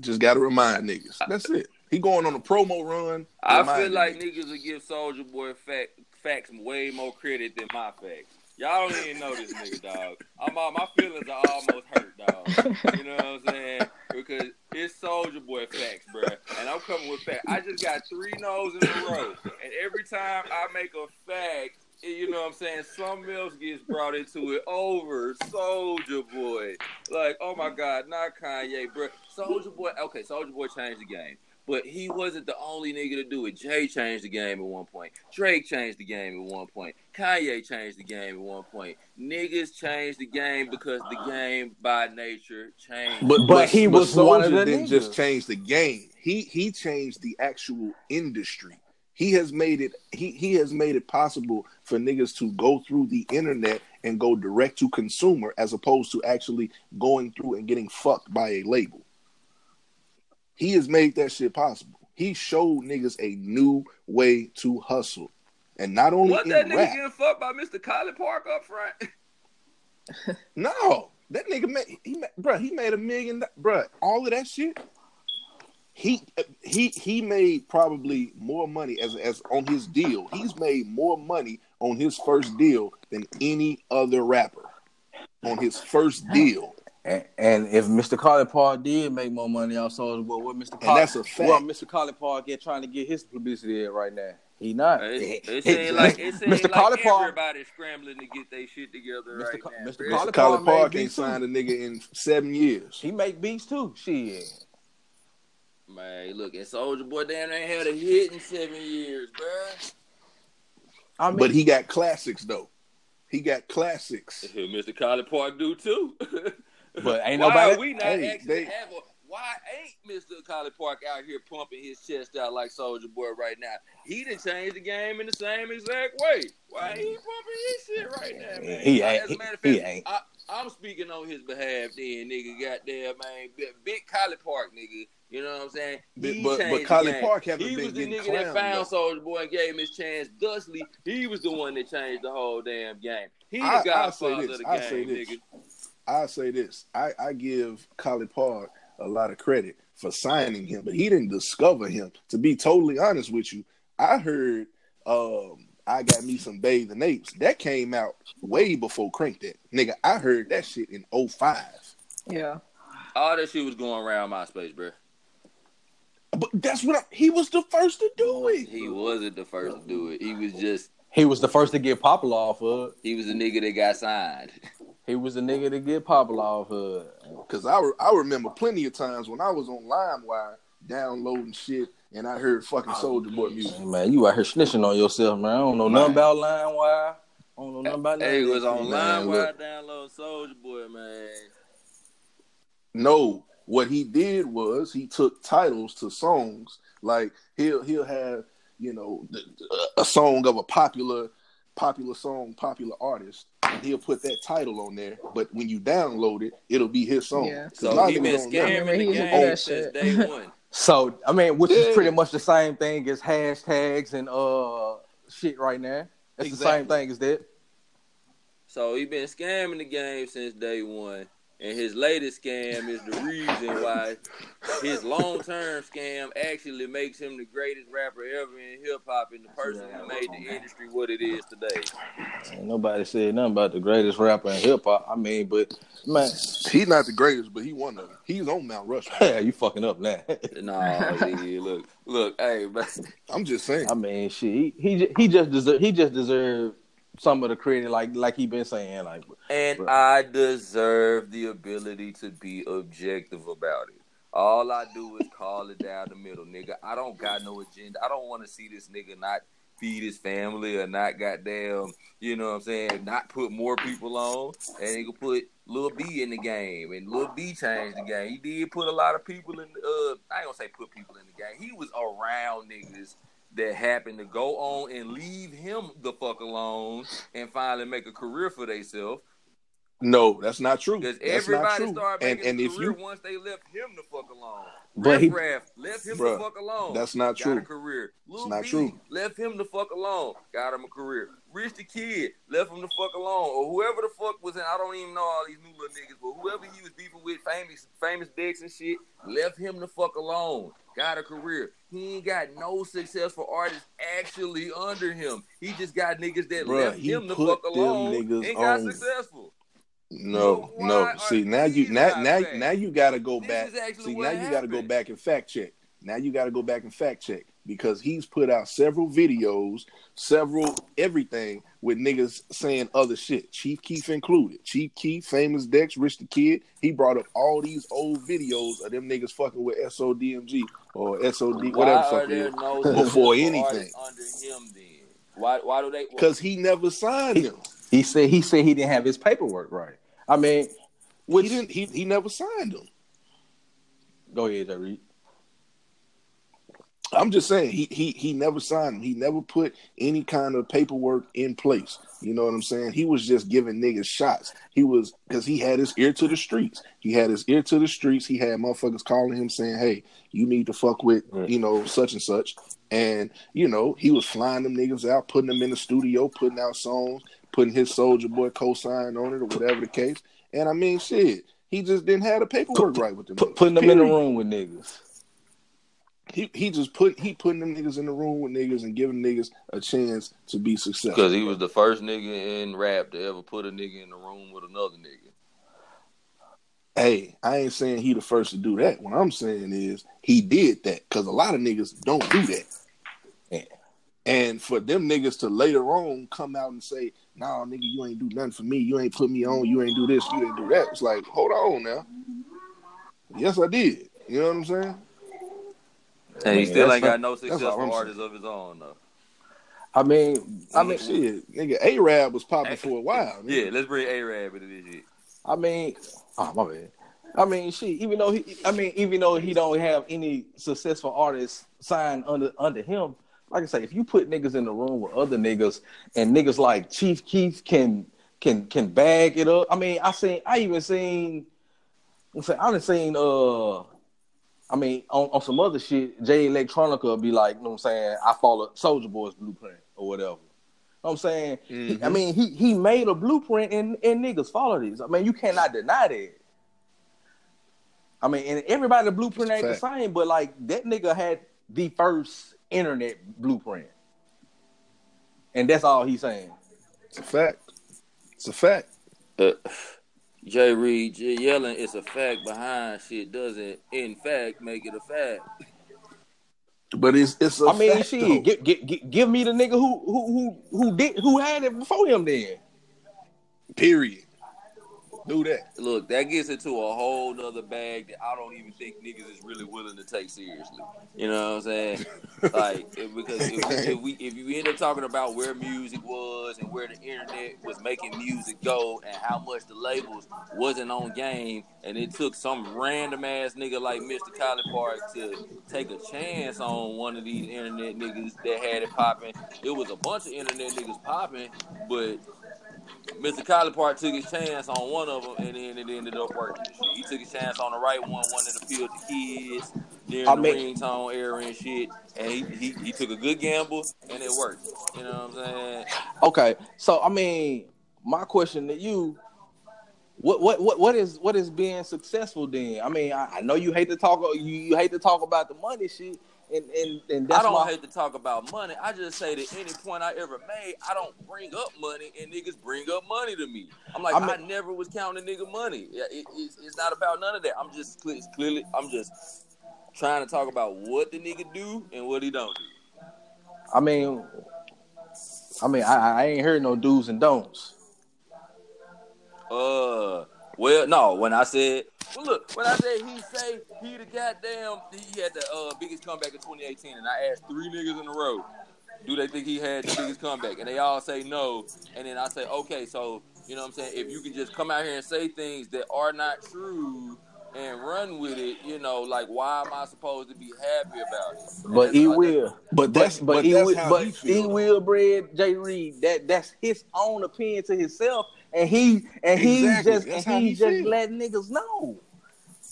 Just got to remind niggas. That's it. He going on a promo run. I reminding feel like niggas. niggas will give Soulja Boy fact, facts way more credit than my facts. Y'all don't even know this nigga, dog. I'm all, my feelings are almost hurt, dog. You know what I'm saying? Because it's Soulja Boy facts, bro. And I'm coming with facts. I just got three no's in a row, and every time I make a fact, you know what I'm saying? Something else gets brought into it over Soulja Boy. Like, oh my God, not Kanye, bro. Soulja Boy. Okay, Soldier Boy changed the game. But he wasn't the only nigga to do it. Jay changed the game at one point. Drake changed the game at one point. Kanye changed the game at one point. Niggas changed the game because the game by nature changed. But, But he was one of the didn't niggas. just change the game. He he changed the actual industry. He has made it he he has made it possible for niggas to go through the internet and go direct to consumer as opposed to actually going through and getting fucked by a label. He has made that shit possible. He showed niggas a new way to hustle. And not only What that nigga rap, getting fucked by Mr. Collipark up front? No, that nigga made he made, bro. He made a million, bro. All of that shit. He he he made probably more money as as on his deal. He's made more money on his first deal than any other rapper on his first deal. And, and if Mr. Collipark did make more money off Soulja Boy, what Mr. And Collie, that's a fact. what Mr. Collipark get trying to get his publicity at right now? He not. It, it He- seems like it seems Mr. like Collipark, everybody's scrambling to get their shit together Mr. right Co- now. Mr. bruh. Collie Mr. Collipark made Park ain't beats signed a nigga in seven years. he make beats too. Shit. Man, look, and Soulja Boy damn ain't had a hit in seven years, bruh. I mean, But he got classics though. He got classics. Mr. Collie Park do too. But ain't nobody- we not hey, actually they- have a, why ain't Mr. Collipark out here pumping his chest out like Soulja Boy right now? He done change the game in the same exact way. Why he pumping his shit right now, man? He ain't- As a matter of fact, he ain't. I, I'm speaking on his behalf, then, nigga. Goddamn, man, big, big Collipark, nigga. You know what I'm saying? But- He but- but Collie. Park haven't He been was the nigga that found. Soulja Boy and gave him his chance. Dudley, he was the one that changed the whole damn game. He the I- godfather of this, the I'll game, say this. nigga. I say this. I, I give Collipark a lot of credit for signing him, but he didn't discover him. To be totally honest with you, I heard um I got me some Bathe the Apes. That came out way before Crank That. Nigga, I heard that shit in 05. Yeah. All that shit was going around MySpace, bro. But that's what I, he was the first to do it. He wasn't the first to do it. He was just he was the first to get popular off of he was the nigga that got signed. He was a nigga to get popular off of. Cause I, re- I remember plenty of times when I was on LimeWire downloading shit and I heard fucking Soulja Boy music. Hey, man, you out here snitching on yourself, man. I don't know nothing about LimeWire. I don't know nothing about none Hey, it was that on shit. man, LimeWire look. download Soulja Boy, man. No, what he did was he took titles to songs. Like he'll he'll have you know a song of a popular popular song, popular artist, and he'll put that title on there. But when you download it, it'll be his song. Yeah. 'Cause So he been don't know. Remember, scamming he the game that since shit. day one. So I mean, which is pretty much the same thing as hashtags and uh shit right now. That's the same thing as that. So he been scamming the game since day one. And his latest scam is the reason why his long term scam actually makes him the greatest rapper ever in hip hop and the person who made the industry what it is today. Ain't nobody said nothing about the greatest rapper in hip hop. I mean, but man, He's not the greatest, but he one of them. He's on Mount Rushmore. yeah, you fucking up now. nah, nigga, look, look, hey, man. I'm just saying. I mean, shit, he he, he just deserve he just deserved some of the credit, like like he been saying, like And Bro. I deserve the ability to be objective about it. All I do is call it down the middle, nigga. I don't got no agenda. I don't want to see this nigga not feed his family or not goddamn, you know what I'm saying, not put more people on. And he could put Lil B in the game. And Lil B changed the game. He did put a lot of people in the, uh, I ain't gonna say put people in the game. He was around niggas that happened to go on and leave him the fuck alone and finally make a career for themselves. No, that's not true. Because everybody true. started And making and a if career you, once they left him the fuck alone. But he- Raff left him Bruh, the fuck alone. that's not got a true. career. Lil not B true. left him the fuck alone. Got him a career. Rich the Kid left him the fuck alone. Or whoever the fuck was in, I don't even know all these new little niggas, but whoever he was beefing with, famous Famous Dex and shit, left him the fuck alone. Got a career. He ain't got no successful artists actually under him. He just got niggas that Bruh, left him the fuck alone and got on. successful. no, Why no. See now you now now now you got to go This back. See now you got to go back and fact check. Now you got to go back and fact check because he's put out several videos, several everything with niggas saying other shit. Chief Keef included. Chief Keef, famous Dex, Rich the Kid. He brought up all these old videos of them niggas fucking with SODMG or SOD, Why whatever are fuck it there is. no Before anything. under him then? Why why do they Because he never signed him. He said he said he didn't have his paperwork right. I mean, which he didn't. He, he never signed him. go ahead, Jay Reed. I'm just saying he he he never signed him. He never put any kind of paperwork in place. You know what I'm saying? He was just giving niggas shots. He was because he had his ear to the streets. He had his ear to the streets. He had motherfuckers calling him saying, "Hey, you need to fuck with Right. you know such and such." And you know he was flying them niggas out, putting them in the studio, putting out songs, putting his Soulja Boy co-sign on it or whatever the case. And I mean, shit, he just didn't have the paperwork right with them. Put, putting them in the room with niggas. He he just put he putting them niggas in the room with niggas and giving niggas a chance to be successful. Because he was the first nigga in rap to ever put a nigga in the room with another nigga. Hey, I ain't saying he the first to do that. What I'm saying is he did that because a lot of niggas don't do that. Yeah. And for them niggas to later on come out and say, "Nah, nigga, you ain't do nothing for me. You ain't put me on. You ain't do this. You ain't do that." It's like, hold on now. Yes, I did. You know what I'm saying? And he still ain't got no I'm successful saying. artists of his own though. I mean, I mean, Shit, nigga, Arab was popping for a while. Yeah, let's bring Arab into this shit. I mean, oh my bad. I mean, shit. Even though he, I mean, even though he don't have any successful artists signed under under him, like I say, if you put niggas in the room with other niggas and niggas like Chief Keef can can can bag it up. I mean, I seen, I even seen, I'm saying, I done seen, uh, I mean, on, on some other shit, Jay Electronica will be like, you know what I'm saying? I follow Soulja Boy's blueprint or whatever. You know what I'm saying? He- I mean, he he made a blueprint and, and niggas follow this. I mean, you cannot deny that. I mean, and everybody the blueprint ain't the same, but like that nigga had the first internet blueprint. And that's all he's saying. It's a fact. It's a fact. Uh, Jay Reed J- yelling it's a fact behind shit doesn't in fact make it a fact. But it's it's a I mean, fact, shit, though. give, give, give, give me the nigga who who who who did who had it before him then. Period. Do that. Look, that gets into a whole nother bag that I don't even think niggas is really willing to take seriously. You know what I'm saying? like if, because if we, if we if you end up talking about where music was and where the internet was making music go and how much the labels wasn't on game and it took some random ass nigga like Mr. Collie Park to take a chance on one of these internet niggas that had it popping. It was a bunch of internet niggas popping, but Mr. Collipark took his chance on one of them, and then it ended up working. He took his chance on the right one, one that appealed to kids during I the mean- ringtone era and shit. And he, he he took a good gamble, and it worked. You know what I'm saying? Okay, so I mean, my question to you, what what what what is what is being successful then? I mean, I, I know you hate to talk you, you hate to talk about the money shit, and and and that's I don't my, hate to talk about money. I just say that any point I ever made, I don't bring up money, and niggas bring up money to me. I'm like, I I, never was counting nigga money. Yeah, It, it's, it's not about none of that. I'm just clearly, I'm just trying to talk about what the nigga do and what he don't do. I mean, I mean, I, I ain't heard no do's and don'ts. Uh, well, no. When I said, well, look, when I said he say he the goddamn, he had the uh, biggest comeback in 2018, and I asked three niggas in a row, do they think he had the biggest comeback? And they all say no. And then I say, okay, so you know what I'm saying? If you can just come out here and say things that are not true and run with it, you know, like why am I supposed to be happy about it? And But he like- will. But that's but, but, he that's will, but he he will, bread Jay Reed. That that's his own opinion to himself, and he and he Exactly. just That's and he, he just feel. letting niggas know.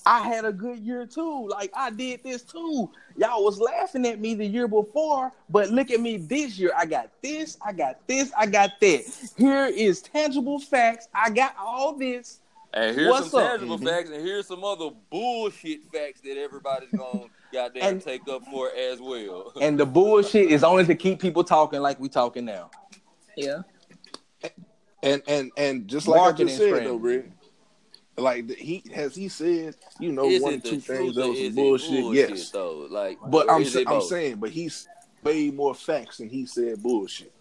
I had a good year too. Like I did this too. Y'all was laughing at me the year before, but look at me this year. I got this, I got this, I got that. Here is tangible facts. I got all this. And here's What's some up? tangible Mhm. facts, and here's some other bullshit facts that everybody's gonna goddamn And- take up for as well. And the bullshit is only to keep people talking like we talking now. Yeah. And and and just like I Marketing just said though, Rick, like he has he said, you know, is one or two things or that was is some it bullshit. bullshit, Yes, though? Like, but I'm is sa- it I'm both? saying, but he's way more facts than he said bullshit.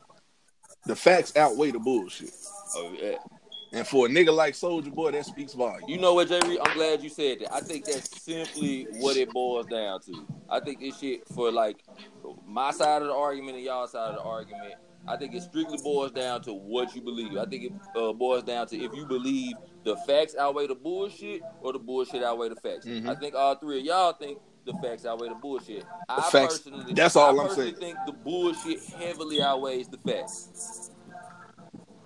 The facts outweigh the bullshit, Oh, yeah. and for a nigga like Soulja Boy, that speaks volume. You know what, Jerry? I'm glad you said that. I think that's simply what it boils down to. I think this shit for like my side of the argument and y'all side of the argument. I think it strictly boils down to what you believe. I think it uh, boils down to if you believe the facts outweigh the bullshit or the bullshit outweigh the facts. Mhm. I think all three of y'all think the facts outweigh the bullshit. I facts- personally, that's all I I'm personally saying. think the bullshit heavily outweighs the facts.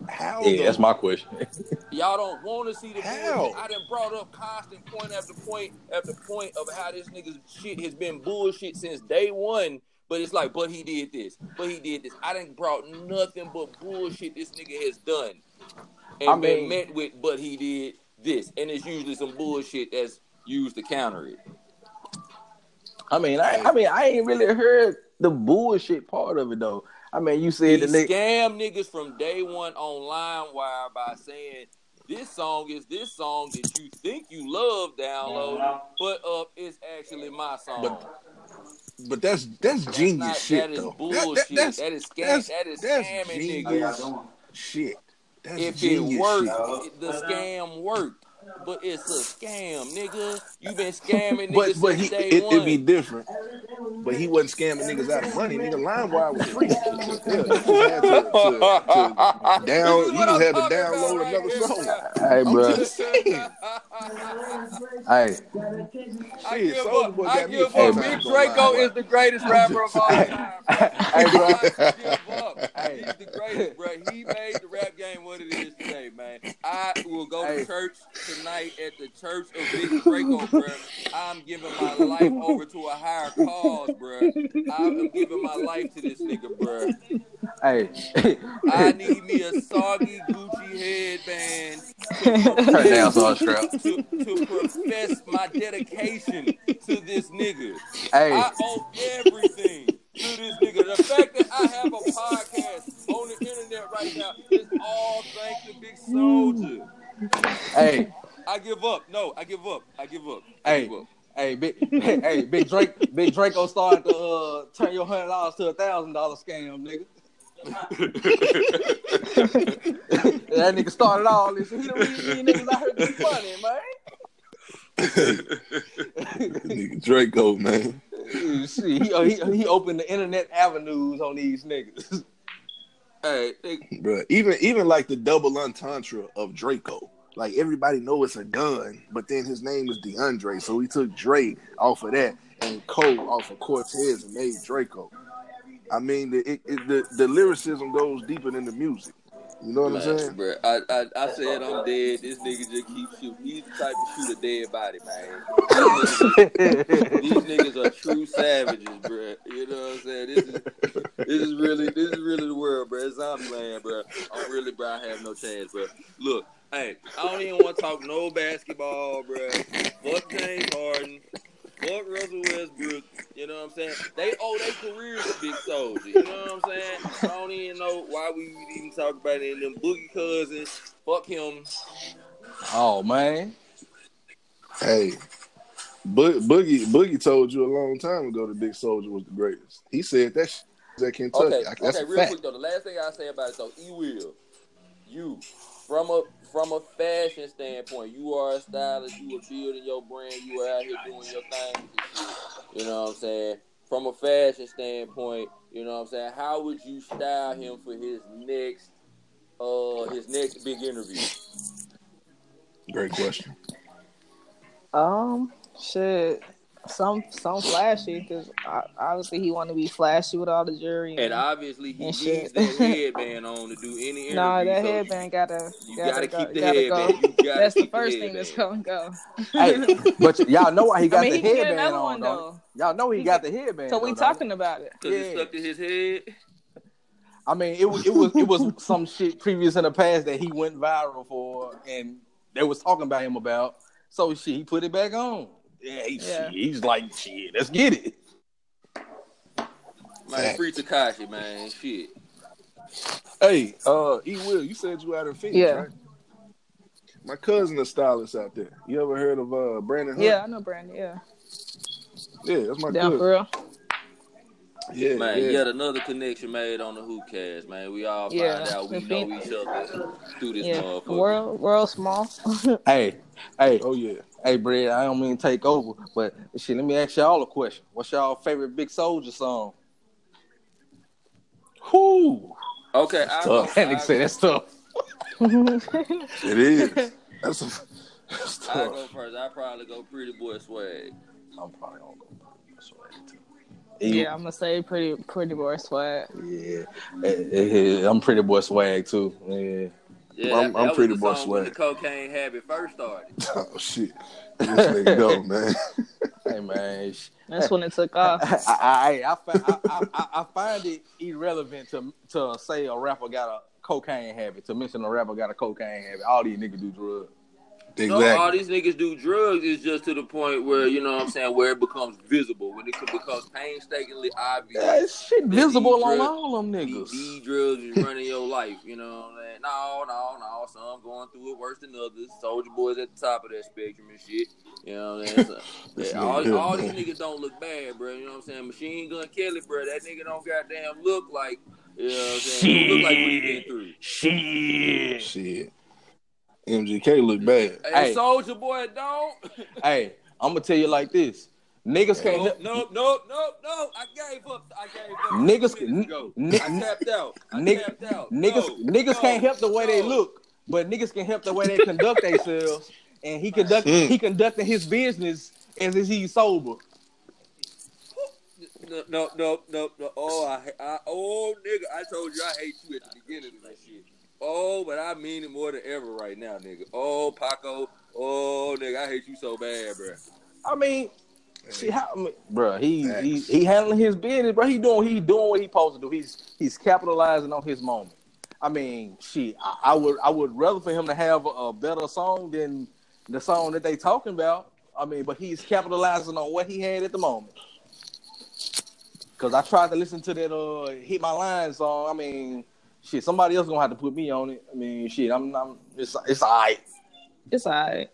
How? Yeah, though? that's my question. Y'all don't want to see the How? bullshit. I done brought up constant point after point after point of how this nigga's shit has been bullshit since day one. But it's like, but he did this, but he did this. I done brought nothing but bullshit this nigga has done, and I been met with, but he did this, and it's usually some bullshit that's used to counter it. I mean, I, I mean, I ain't really heard the bullshit part of it though. I mean, you He said the nigga. scam niggas from day one on LimeWire by saying this song is this song that you think you love download, but uh, up is actually my song. But But that's that's That's genius not- shit that is though. That- bullshit. that- that's that is scam. that's- that is that's scamming genius. niggas. shit. That's If it genius worked, shit. the uh, scam worked. But it's a scam, nigga. You been scamming niggas But but he it, it'd be different. But he wasn't scamming niggas out of money. Nigga, LimeWire was free. Hell, you just had to, to, to down. You just had to download right another here, song. Hey, I'm bro. just saying. Hey, I Shit, give up. Boy I got me give up. times Big Draco is the greatest rapper of all time. hey, bro. I give up. He's the greatest, bro. He made the rap game what it is today, man. I will go Hey. to church tonight at the church of Big Draco, bro. I'm giving my life over to a higher cause, bro. I'm giving my life to this nigga, bro. Hey, I need me a soggy Gucci headband turn down Saw Strap. to, to profess my dedication to this nigga. Hey, I owe everything to this nigga. The fact that I have a podcast on the internet right now is all thanks to Big Soulja. hey, I give up. No, I give up. I give up. I Hey. give up. hey, big, hey, big Drake, big Draco started to uh, turn your hundred dollars to a thousand dollar scam, nigga. that nigga started all this. He the reason these niggas out here getting money, man. Nigga Draco, man. See, he, uh, he he opened the internet avenues on these niggas. hey, nigga, Bruh, even even like the double entendre of Draco. Like everybody know it's a gun, but then his name is DeAndre, so he took Dre off of that and Cole off of Cortez and made Draco. I mean, the it, it, the the lyricism goes deeper than the music. You know what I'm saying? bro. I, I I said I'm dead. This nigga just keeps shooting. He's the type to shoot a dead body, man. These niggas are true savages, bro. You know what I'm saying? This is this is really this is really the world, bro. It's zombie land, bro. I'm really, bro. I have no chance, bro. Look, hey, I don't even want to talk no basketball, bro. Fuck James Harden. Fuck Russell Westbrook. You know what I'm saying? They owe their careers to Big Soulja. You know what I'm saying? I don't even know why we even talk about it. And them Boogie cousins. Fuck him. oh man, Hey, Bo- Boogie Boogie told you a long time ago that Big Soulja was the greatest. He said that shit at Kentucky. Okay, I- That's okay, real fact. quick though. The last thing I say about it though, E will, you from a from a fashion standpoint, you are a stylist. You are building your brand. You are out here doing your thing. You know what I'm saying? From a fashion standpoint, you know what I'm saying. How would you style him for his next, uh, his next big interview? Great question. Um, shit. Some some flashy because obviously he want to be flashy with all the jury. And obviously he And needs shit. that headband on to do any interview. nah, that so headband gotta You gotta, gotta, go, keep the gotta headband. go. You gotta That's the keep first thing that's gonna go. Hey, but y'all know why he got I mean, the can get headband another on, one though. though. Y'all know he, He got got- the headband. So we don't talking about it. Cause Yeah. it stuck to his head. I mean, it was it was it was some shit previous in the past that he went viral for, and they was talking about him about. So shit, he put it back on. Yeah, he, Yeah. shit, he's like, shit, let's get it. Man, Facts. free Tekashi, man. Shit. Hey, uh, E Will, you said you out in Phoenix, Yeah. right? My cousin a stylist out there. You ever heard of uh Brandon Hunt? Yeah, I know Brandon. Yeah, Yeah, that's my down cousin. for real. Yeah, Man, yeah. yet another connection made on the Hoop Cast, man. We all find Yeah, out we know each other through this Yeah, motherfucker. world world small. Hey, hey, Oh yeah. Hey, Brad, I don't mean to take over, but shit, let me ask y'all a question. What's y'all favorite Big Soulja song? Whoo, Okay, I, tough. That I, nigga said that's tough. It is. That's a that's I tough. go first. I probably go Pretty Boy Swag. I'm probably gonna go Pretty Boy Swag too. yeah, I'm gonna say pretty pretty boy swag. yeah, Eh, eh, eh, I'm pretty boy swag too. Yeah. Yeah, I'm- that, I'm that Pretty was the Boy song the cocaine habit first started. Oh shit. This nigga go, man. Hey man, That's when it took off. I, I, I, fi- I, I, I, I find it irrelevant to to say a rapper got a cocaine habit. To mention a rapper got a cocaine habit. All these niggas do drugs. No, all these niggas do drugs is just to the point where, you know what I'm saying, where it becomes visible, when it becomes painstakingly obvious. That shit visible on all them niggas. these drugs is running your life, you know what I'm saying? No, no, no. Some going through it worse than others. Soulja boys at the top of that spectrum and shit. You know what I'm saying? So, yeah, all, here, all these niggas don't look bad, bro. You know what I'm saying? Machine Gun Kelly, bro. That nigga don't goddamn look like, you know what I'm saying? He Look like what he been through. Shit. Shit. MGK look bad. Hey, Hey. Soulja Boy, don't. Hey, I'm gonna tell you like this. Niggas can't. Nope, nope, nope, nope, nope. I gave up. I gave up. Niggas- two n- I tapped out. I Nig- tapped out. Niggas, No, niggas no, can't help the way they look, but niggas can help the way they conduct themselves. And he conduct Mm. he conducting his business as if he's sober. No, no, no, no, no. Oh, I, I, oh, nigga, I told you I hate you at the beginning of this shit. Oh, but I mean it more than ever right now, nigga. Oh, Paco. Oh, nigga, I hate you so bad, bro. I mean, see how, I mean, bro, he, Facts. he he handling his business, bro. He doing he doing what he supposed to do. He's he's capitalizing on his moment. I mean, shit, I, I would I would rather for him to have a, a better song than the song that they talking about. I mean, but he's capitalizing on what he had at the moment. Cause I tried to listen to that uh hit my line song. I mean, shit, somebody else gonna have to put me on it. I mean, shit, I'm, I'm it's it's alright. It's alright.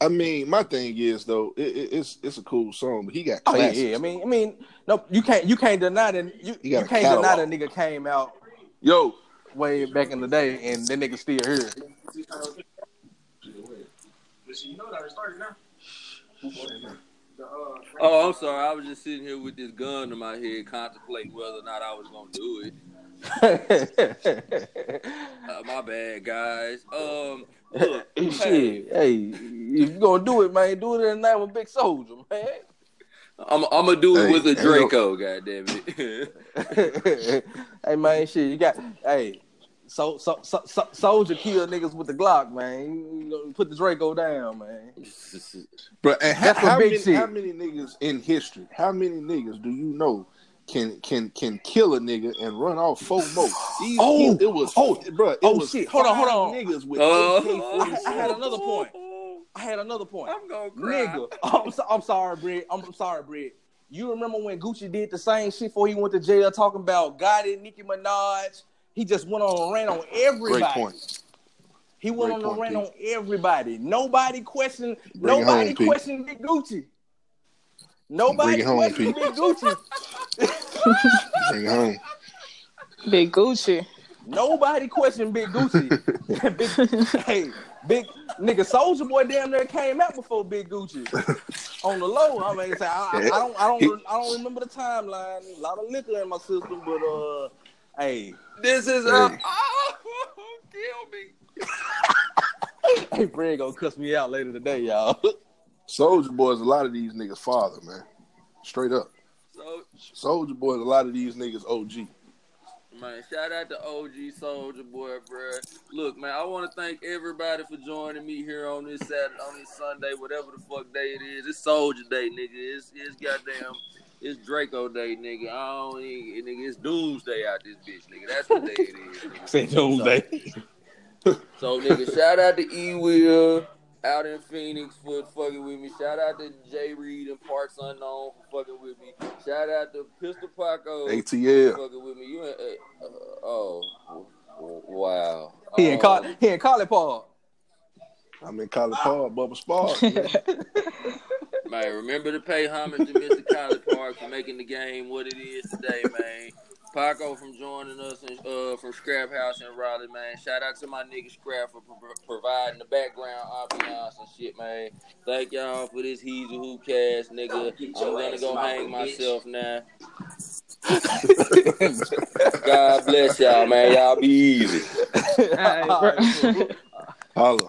I mean, my thing is though, it, it, it's it's a cool song, but he got Oh yeah, yeah. I mean, I mean, no, you can't you can't deny that you, He you can't deny catalog. that nigga came out Yo, way back in the day and that nigga still here. Oh, I'm sorry. I was just sitting here with this gun to my head, contemplating whether or not I was gonna do it. Uh, my bad, guys. Um, look, hey, Shit, hey, if you gonna do it, man, do it in the name of Big Soulja, man. I'm, I'm gonna do it Hey, with a Draco. God damn it. hey man, shit, you got hey, so so so, so Soulja kill niggas with the Glock, man. You put the Draco down, man. but and how, That's how big many shit. how many niggas in history? How many niggas do you know can can can kill a nigga and run off four more? These, Oh, it was oh, bro. It oh, was shit. Hold on, hold on. Niggas with Oh. I, I had another point. I had another point. I'm gonna cry. Nigga, I'm, so, I'm sorry, Brett. I'm, I'm sorry, Brett. You remember when Gucci did the same shit before he went to jail, talking about God Gotti, Nicki Minaj? He just went on a rant on everybody. Great point. He went Great on a point, rant Pete. on everybody. Nobody questioned. Bring nobody home, Pete. questioned Big Gucci. Nobody Bring it home, Pete. Big Gucci. Bring it home. Big Gucci. Nobody questioned Big Gucci. big, hey, big nigga, Soulja Boy damn near came out before Big Gucci. On the low, I mean, say, I, I, I don't, I don't, I don't remember the timeline. A lot of liquor in my system, but uh, hey, This is a Hey. oh, kill me. hey, Brad gonna cuss me out later today, y'all. Soulja Boy is a lot of these niggas' father, man. Straight up. So Soulja Boy, a lot of these niggas OG. Man, shout out to OG Soulja Boy, bro. Look, man, I want to thank everybody for joining me here on this Saturday, on this Sunday, whatever the fuck day it is. It's Soulja Day, nigga. It's, it's goddamn, it's Draco Day, nigga. I don't even, nigga, it's Doomsday out this bitch, nigga. That's what day it is. Nigga. Say Doomsday. So, nigga, shout out to E Will out in Phoenix for fucking with me. Shout out to Jay Reed and Parks Unknown for fucking with me. Shout out to Pistol Paco for ATL. fucking with me. You ain't, uh, oh, wow. He ain't call Um, he ain't call it Paul. I'm in College Park, Bubba Sparks. man. Man, remember to pay homage to Mr. College Park for making the game what it is today, man. Paco from joining us in, uh, from Scrap House in Raleigh, man. Shout out to my nigga Scrap for pro- providing the background ambiance and shit, man. Thank y'all for this He's a Hoop cast, nigga. I'm gonna go hang bitch. myself now. God bless y'all, man. Y'all be easy. All right. Holla.